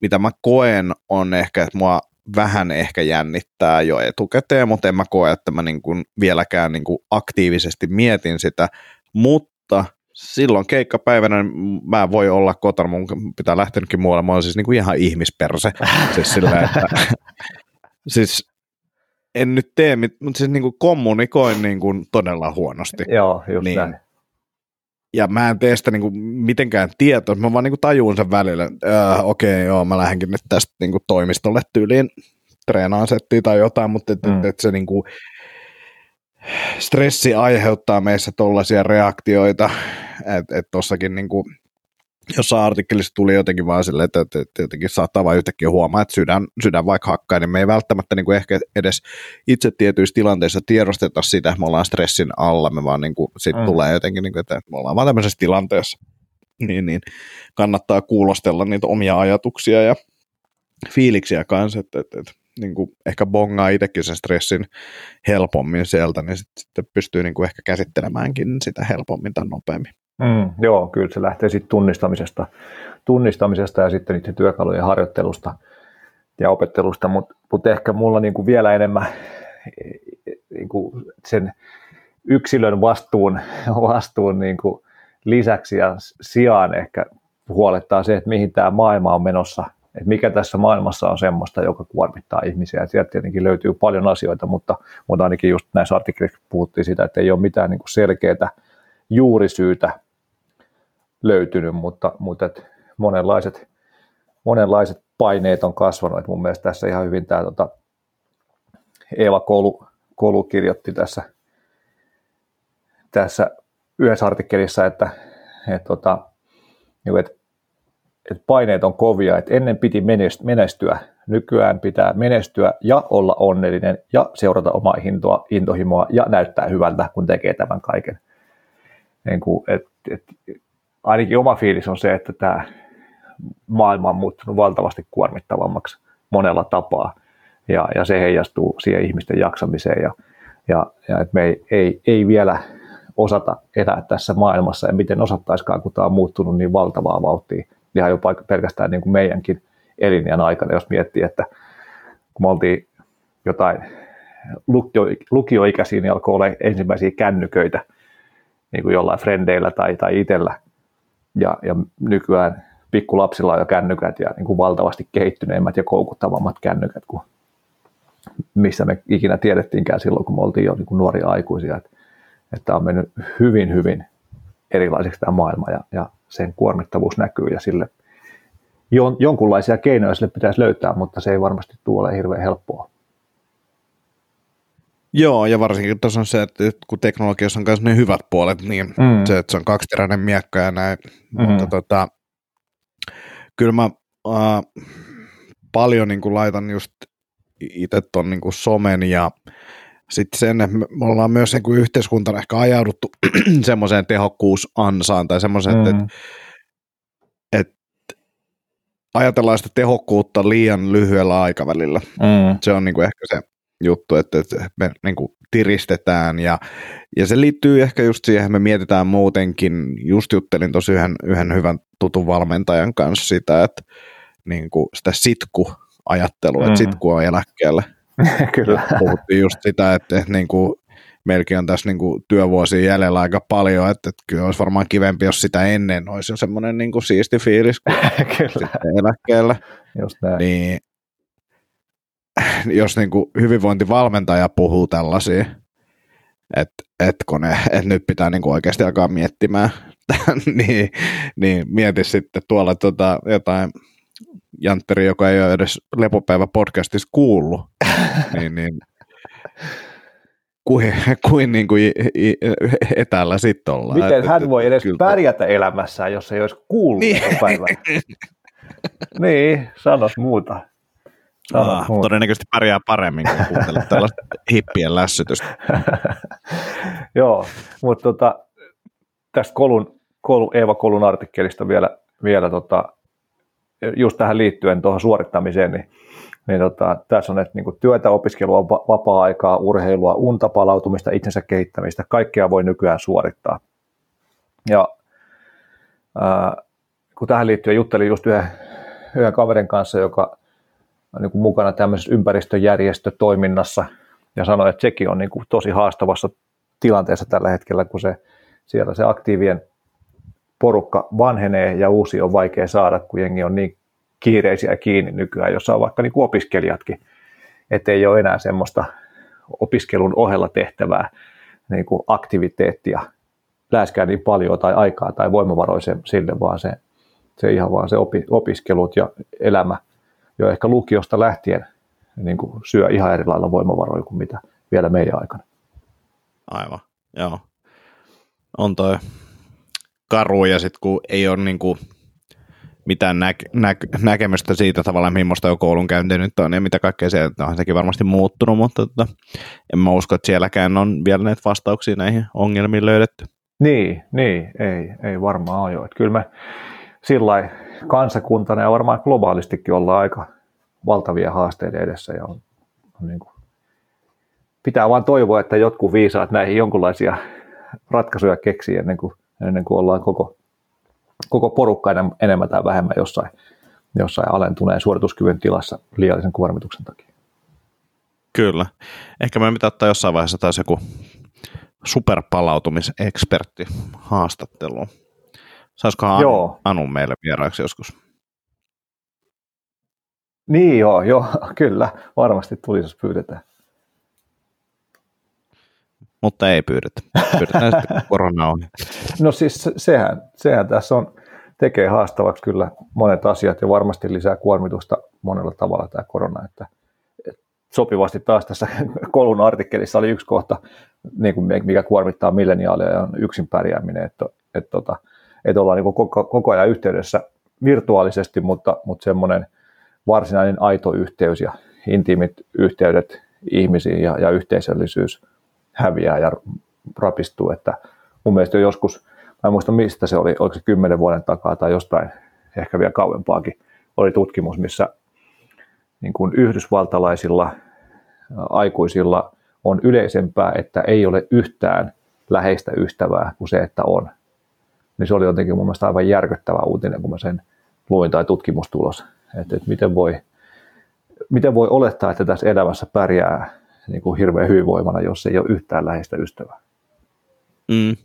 mitä mä koen on ehkä, että mua vähän ehkä jännittää jo etukäteen, mutta en mä koe, että mä niin kuin vieläkään niin kuin aktiivisesti mietin sitä, mutta silloin keikkapäivänä mä voi olla kotona, mun pitää lähtenytkin muualle, mä oon siis niin kuin ihan ihmisperse, siis sillä, että siis en nyt tee, mutta siis niin kuin kommunikoin niin kuin todella huonosti.
Joo, just niin. näin
ja mä en tee sitä niinku mitenkään tietoa, mä vaan niinku tajuun sen välillä, äh, okei okay, joo, mä lähdenkin nyt tästä niinku toimistolle tyyliin treenaan settiin tai jotain, mutta et, mm. et, et se niinku, stressi aiheuttaa meissä tollaisia reaktioita, että et tossakin niinku, jossain artikkelissa tuli jotenkin vaan silleen, että, että, että jotenkin saattaa vain yhtäkkiä huomaa, että sydän, sydän vaikka hakkaa, niin me ei välttämättä niin kuin ehkä edes itse tietyissä tilanteissa tiedosteta sitä, että me ollaan stressin alla, me vaan niin kuin, sit mm. tulee jotenkin, niin kuin, että me ollaan vaan tämmöisessä tilanteessa. Niin, niin kannattaa kuulostella niitä omia ajatuksia ja fiiliksiä kanssa, että, että, että niin kuin ehkä bongaa itsekin sen stressin helpommin sieltä, niin sitten sit pystyy niin kuin ehkä käsittelemäänkin sitä helpommin tai nopeammin.
Mm, joo, kyllä se lähtee sitten tunnistamisesta, tunnistamisesta ja sitten niiden työkalujen harjoittelusta ja opettelusta, mutta mut ehkä mulla niinku vielä enemmän niinku sen yksilön vastuun, vastuun niinku lisäksi ja sijaan ehkä huolettaa se, että mihin tämä maailma on menossa, että mikä tässä maailmassa on semmoista, joka kuormittaa ihmisiä. Et sieltä tietenkin löytyy paljon asioita, mutta, mutta ainakin just näissä artikkeleissa puhuttiin siitä, että ei ole mitään niin selkeää juurisyytä löytynyt, mutta, mutta et monenlaiset, monenlaiset paineet on kasvanut. Et mun mielestä tässä ihan hyvin tämä tota, Eeva Koulu, Koulu kirjoitti tässä, tässä yhdessä artikkelissa, että et, tota, niin et, et paineet on kovia, että ennen piti menestyä, nykyään pitää menestyä ja olla onnellinen ja seurata omaa hintoa, intohimoa ja näyttää hyvältä, kun tekee tämän kaiken. niin kuin, et, et, ainakin oma fiilis on se, että tämä maailma on muuttunut valtavasti kuormittavammaksi monella tapaa, ja, ja se heijastuu siihen ihmisten jaksamiseen, ja, ja, ja että me ei, ei, ei vielä osata elää tässä maailmassa, ja miten osattaisikaan, kun tämä on muuttunut niin valtavaa vauhtia, ihan jopa pelkästään niin kuin meidänkin elinjän aikana, jos miettii, että kun me oltiin jotain lukio, lukioikäisiä, niin alkoi olla ensimmäisiä kännyköitä niin kuin jollain frendeillä tai, tai itsellä. Ja, ja nykyään pikkulapsilla on jo kännykät ja niin kuin valtavasti kehittyneemmät ja koukuttavammat kännykät kuin missä me ikinä tiedettiinkään silloin, kun me oltiin jo niin kuin nuoria aikuisia. Että, että on mennyt hyvin, hyvin erilaiseksi tämä maailma ja, ja sen kuormittavuus näkyy ja sille jon, jonkunlaisia keinoja sille pitäisi löytää, mutta se ei varmasti tule hirveän helppoa.
Joo, ja varsinkin tuossa on se, että kun teknologiassa on myös ne hyvät puolet, niin mm. se, että se on kaksiteräinen miekka ja näin, mm. mutta tota, kyllä mä äh, paljon niin kuin laitan just itse tuon niin somen ja sitten sen, että me ollaan myös niin kuin yhteiskuntana ehkä ajauduttu semmoiseen tehokkuusansaan tai semmoiseen, mm. että, että ajatellaan sitä tehokkuutta liian lyhyellä aikavälillä. Mm. Se on niin kuin ehkä se juttu, että, että me niin kuin tiristetään ja, ja se liittyy ehkä just siihen, me mietitään muutenkin, just juttelin tosi yhden, yhden hyvän tutun valmentajan kanssa sitä, että niin kuin sitä sitku-ajattelua, mm. että sitku on eläkkeelle.
Kyllä.
Puhuttiin just sitä, että, että niin kuin meilläkin on tässä niin kuin työvuosia jäljellä aika paljon, että, että kyllä olisi varmaan kivempi, jos sitä ennen olisi jo semmoinen niin kuin siisti fiilis
kyllä.
eläkkeellä.
Just näin.
Niin, jos niin kuin hyvinvointivalmentaja puhuu tällaisia, että et kun ne, et nyt pitää niin kuin oikeasti alkaa miettimään, niin, niin mieti sitten tuolla tota, jotain Jantteri, joka ei ole edes Lepopäivä podcastissa kuullut, niin, niin kuin, kuin, niin kuin etäällä sitten ollaan.
Miten että, hän voi edes kyllä... pärjätä elämässään, jos ei olisi kuullut niin. niin, sanos muuta.
Ah, muuta. Todennäköisesti pärjää paremmin, kun kuuntelet tällaista hippien lässytystä.
Joo, mutta tota, tästä Kolun, Kolu, Eeva Kolun artikkelista vielä, vielä tota, just tähän liittyen tuohon suorittamiseen, niin niin tota, tässä on, että niin kuin työtä, opiskelua, vapaa-aikaa, urheilua, unta, palautumista, itsensä kehittämistä, kaikkea voi nykyään suorittaa. Ja ää, kun tähän liittyen juttelin just yhden, yhden kaverin kanssa, joka niin kuin mukana tämmöisessä ympäristöjärjestötoiminnassa, ja sanoi, että sekin on niin kuin tosi haastavassa tilanteessa tällä hetkellä, kun se, siellä se aktiivien porukka vanhenee ja uusi on vaikea saada, kun jengi on niin kiireisiä kiinni nykyään, jossa on vaikka niin kuin opiskelijatkin, että ei ole enää semmoista opiskelun ohella tehtävää niin kuin aktiviteettia läheskään niin paljon tai aikaa tai voimavaroja sille, vaan se, se ihan vaan se opi, opiskelut ja elämä jo ehkä lukiosta lähtien niin kuin syö ihan eri lailla voimavaroja kuin mitä vielä meidän aikana.
Aivan, joo. On toi karu ja sitten kun ei ole niin kuin mitään näk- näk- näkemystä siitä tavallaan, millaista jo koulunkäynti nyt on ja mitä kaikkea se on sekin varmasti muuttunut, mutta tota, en mä usko, että sielläkään on vielä näitä vastauksia näihin ongelmiin löydetty.
Niin, niin ei, ei varmaan ole kyllä me sillä kansakuntana ja varmaan globaalistikin ollaan aika valtavia haasteita edessä ja on, on niin kuin, pitää vaan toivoa, että jotkut viisaat näihin jonkinlaisia ratkaisuja keksii ennen kuin, ennen kuin ollaan koko koko porukka enemmän tai vähemmän jossain, jossain alentuneen suorituskyvyn tilassa liiallisen kuormituksen takia.
Kyllä. Ehkä me pitää ottaa jossain vaiheessa taas joku superpalautumisekspertti haastattelu. Saisikohan Anu, Anu meille vieraaksi joskus?
Niin joo, joo, kyllä. Varmasti tulisi, jos pyydetään.
Mutta ei pyydetä. Pyydetään sitten korona on.
No siis sehän, sehän tässä on, tekee haastavaksi kyllä monet asiat ja varmasti lisää kuormitusta monella tavalla tämä korona. Että, että sopivasti taas tässä kolun artikkelissa oli yksi kohta, niin kuin mikä kuormittaa milleniaaleja, on yksin pärjääminen, että, että, tota, että ollaan niin koko, koko ajan yhteydessä virtuaalisesti, mutta, mutta semmoinen varsinainen aito yhteys ja intiimit yhteydet ihmisiin ja, ja yhteisöllisyys – häviää ja rapistuu. Että mun mielestä joskus mä en muista mistä se oli, oliko se kymmenen vuoden takaa tai jostain ehkä vielä kauempaakin, oli tutkimus, missä niin kuin yhdysvaltalaisilla aikuisilla on yleisempää, että ei ole yhtään läheistä ystävää kuin se, että on. Niin se oli jotenkin mun mielestä aivan järkyttävä uutinen, kun mä sen luin tai tutkimustulos. Että, että miten, voi, miten voi olettaa, että tässä elämässä pärjää niin kuin hirveän hyvinvoimana, jos ei ole yhtään läheistä ystävää.
Mm.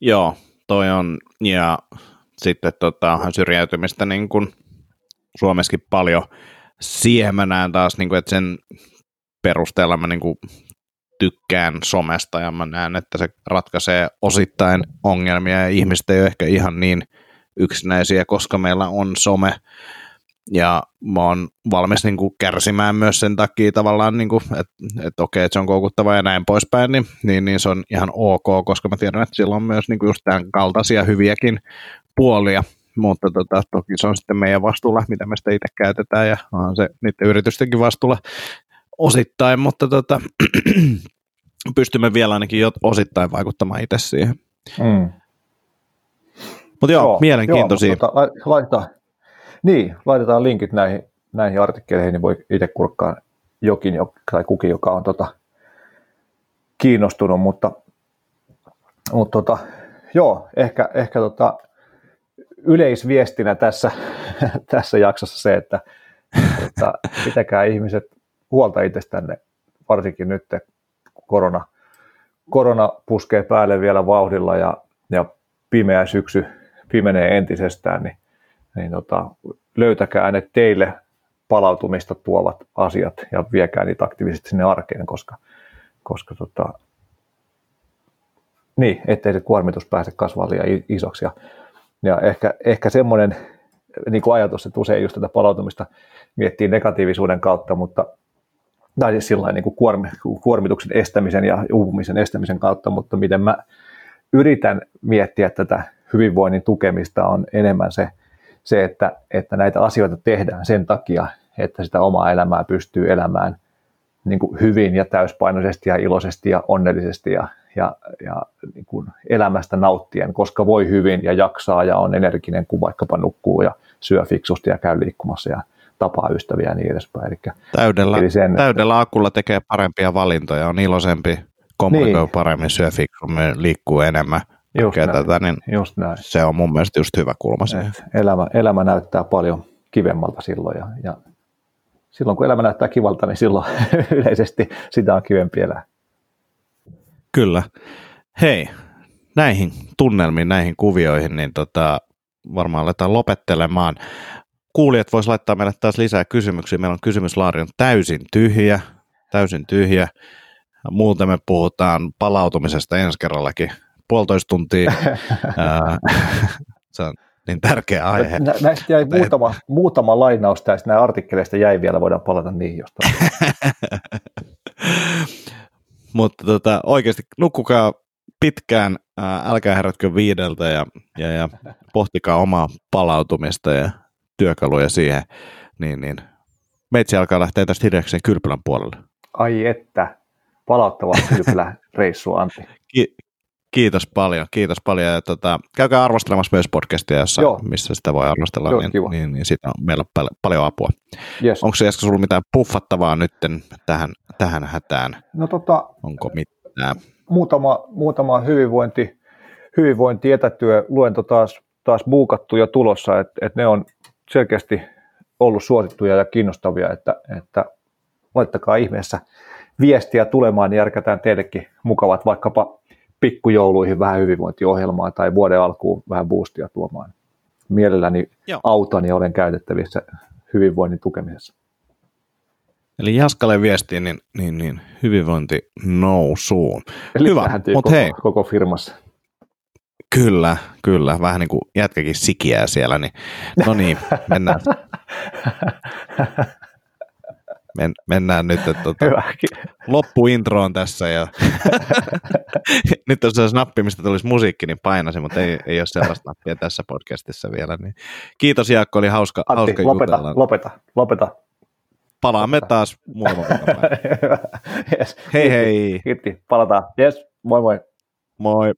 Joo, toi on, ja sitten tota, syrjäytymistä niin kuin Suomessakin paljon. Näen taas, niin kuin, että sen perusteella mä niin kuin tykkään somesta ja mä näen, että se ratkaisee osittain ongelmia ja ihmiset ei ole ehkä ihan niin yksinäisiä, koska meillä on some. Ja mä oon valmis niin kuin kärsimään myös sen takia tavallaan, niin että, että okei, että se on koukuttava ja näin poispäin, niin, niin, niin se on ihan ok, koska mä tiedän, että sillä on myös niin kuin just tämän kaltaisia hyviäkin puolia, mutta tota, toki se on sitten meidän vastuulla, mitä me sitä itse käytetään ja on se niiden yritystenkin vastuulla osittain, mutta tota, pystymme vielä ainakin jo osittain vaikuttamaan itse siihen. Mm. Mutta joo, joo, mielenkiintoisia. Joo,
tota, laitetaan, niin, laitetaan linkit näihin, näihin artikkeleihin, niin voi itse kurkkaa jokin tai kukin, joka on tota, kiinnostunut, mutta, mutta tota, joo, ehkä, ehkä tota, yleisviestinä tässä, tässä jaksossa se, että, että pitäkää ihmiset huolta itsestänne, varsinkin nyt korona, korona puskee päälle vielä vauhdilla ja, ja pimeä syksy pimenee entisestään, niin, niin tota, löytäkää ne teille palautumista tuovat asiat ja viekää niitä aktiivisesti sinne arkeen, koska, koska tota, niin, ettei se kuormitus pääse kasvamaan liian isoksi. Ja, ja ehkä, ehkä semmoinen niin ajatus, että usein just tätä palautumista miettii negatiivisuuden kautta, mutta tai siis sillä niin kuin kuormi, kuormituksen estämisen ja uupumisen estämisen kautta, mutta miten mä yritän miettiä tätä hyvinvoinnin tukemista on enemmän se, se että, että näitä asioita tehdään sen takia, että sitä omaa elämää pystyy elämään niin kuin hyvin ja täyspainoisesti ja iloisesti ja onnellisesti ja, ja, ja niin kuin elämästä nauttien, koska voi hyvin ja jaksaa ja on energinen, kun vaikkapa nukkuu ja syö fiksusti ja käy liikkumassa ja tapaa ystäviä ja niin edespäin. Eli,
täydellä, eli sen, täydellä akulla tekee parempia valintoja, on iloisempi, kommunikoi niin. paremmin, syö fiksummin, liikkuu enemmän. Just näin, tätä, niin just näin. Se on mun mielestä just hyvä kulma siihen.
Elämä, elämä näyttää paljon kivemmalta silloin ja, ja silloin kun elämä näyttää kivalta, niin silloin yleisesti sitä on kivempi elää.
Kyllä. Hei, näihin tunnelmiin, näihin kuvioihin, niin tota, varmaan aletaan lopettelemaan kuulijat vois laittaa meille taas lisää kysymyksiä. Meillä on kysymyslaari on täysin tyhjä, täysin tyhjä. Muuten me puhutaan palautumisesta ensi kerrallakin puolitoista tuntia. se on niin tärkeä aihe.
Nä, näistä jäi muutama, muutama lainaus tästä, nämä artikkeleista jäi vielä, voidaan palata niihin jostain.
Mutta tota, oikeasti nukkukaa pitkään, älkää herätkö viideltä ja, ja, ja pohtikaa omaa palautumista ja työkaluja siihen, niin, niin meitsi alkaa lähteä tästä hiljakseen kylpylän puolelle.
Ai että, palauttava kylpylä reissu Antti.
Ki- kiitos paljon, kiitos paljon. Ja tota, käykää arvostelemassa myös podcastia, jossa, missä sitä voi arvostella, Joo, niin, kiva. niin, niin siitä on meillä pal- paljon apua. Yes. Onko se Esko sinulla mitään puffattavaa nyt tähän, tähän hätään?
No tota,
Onko mitään?
Muutama, muutama hyvinvointi, hyvinvointi etätyö luento taas, taas buukattu ja tulossa, että et ne on selkeästi ollut suosittuja ja kiinnostavia, että, että laittakaa ihmeessä viestiä tulemaan, niin järkätään teillekin mukavat vaikkapa pikkujouluihin vähän hyvinvointiohjelmaa tai vuoden alkuun vähän boostia tuomaan. Mielelläni Joo. autan ja olen käytettävissä hyvinvoinnin tukemisessa.
Eli Jaskalle viestiin, niin, niin, niin hyvinvointi nousuun.
Eli Hyvä, mutta hei. Koko firmassa.
Kyllä, kyllä. Vähän niin kuin jätkäkin sikiää siellä, niin no niin, mennään. Men, mennään nyt, että tuota, loppuintroon tässä ja nyt on se nappi, mistä tulisi musiikki, niin painasin, mutta ei, ei ole sellaista nappia tässä podcastissa vielä. Niin. Kiitos Jaakko, oli hauska,
Antti,
hauska
lopeta, jutella. lopeta, lopeta.
Palaamme lopeta. taas muutama yes. Hei hei.
Kiitti, palataan. Yes, moi moi.
Moi.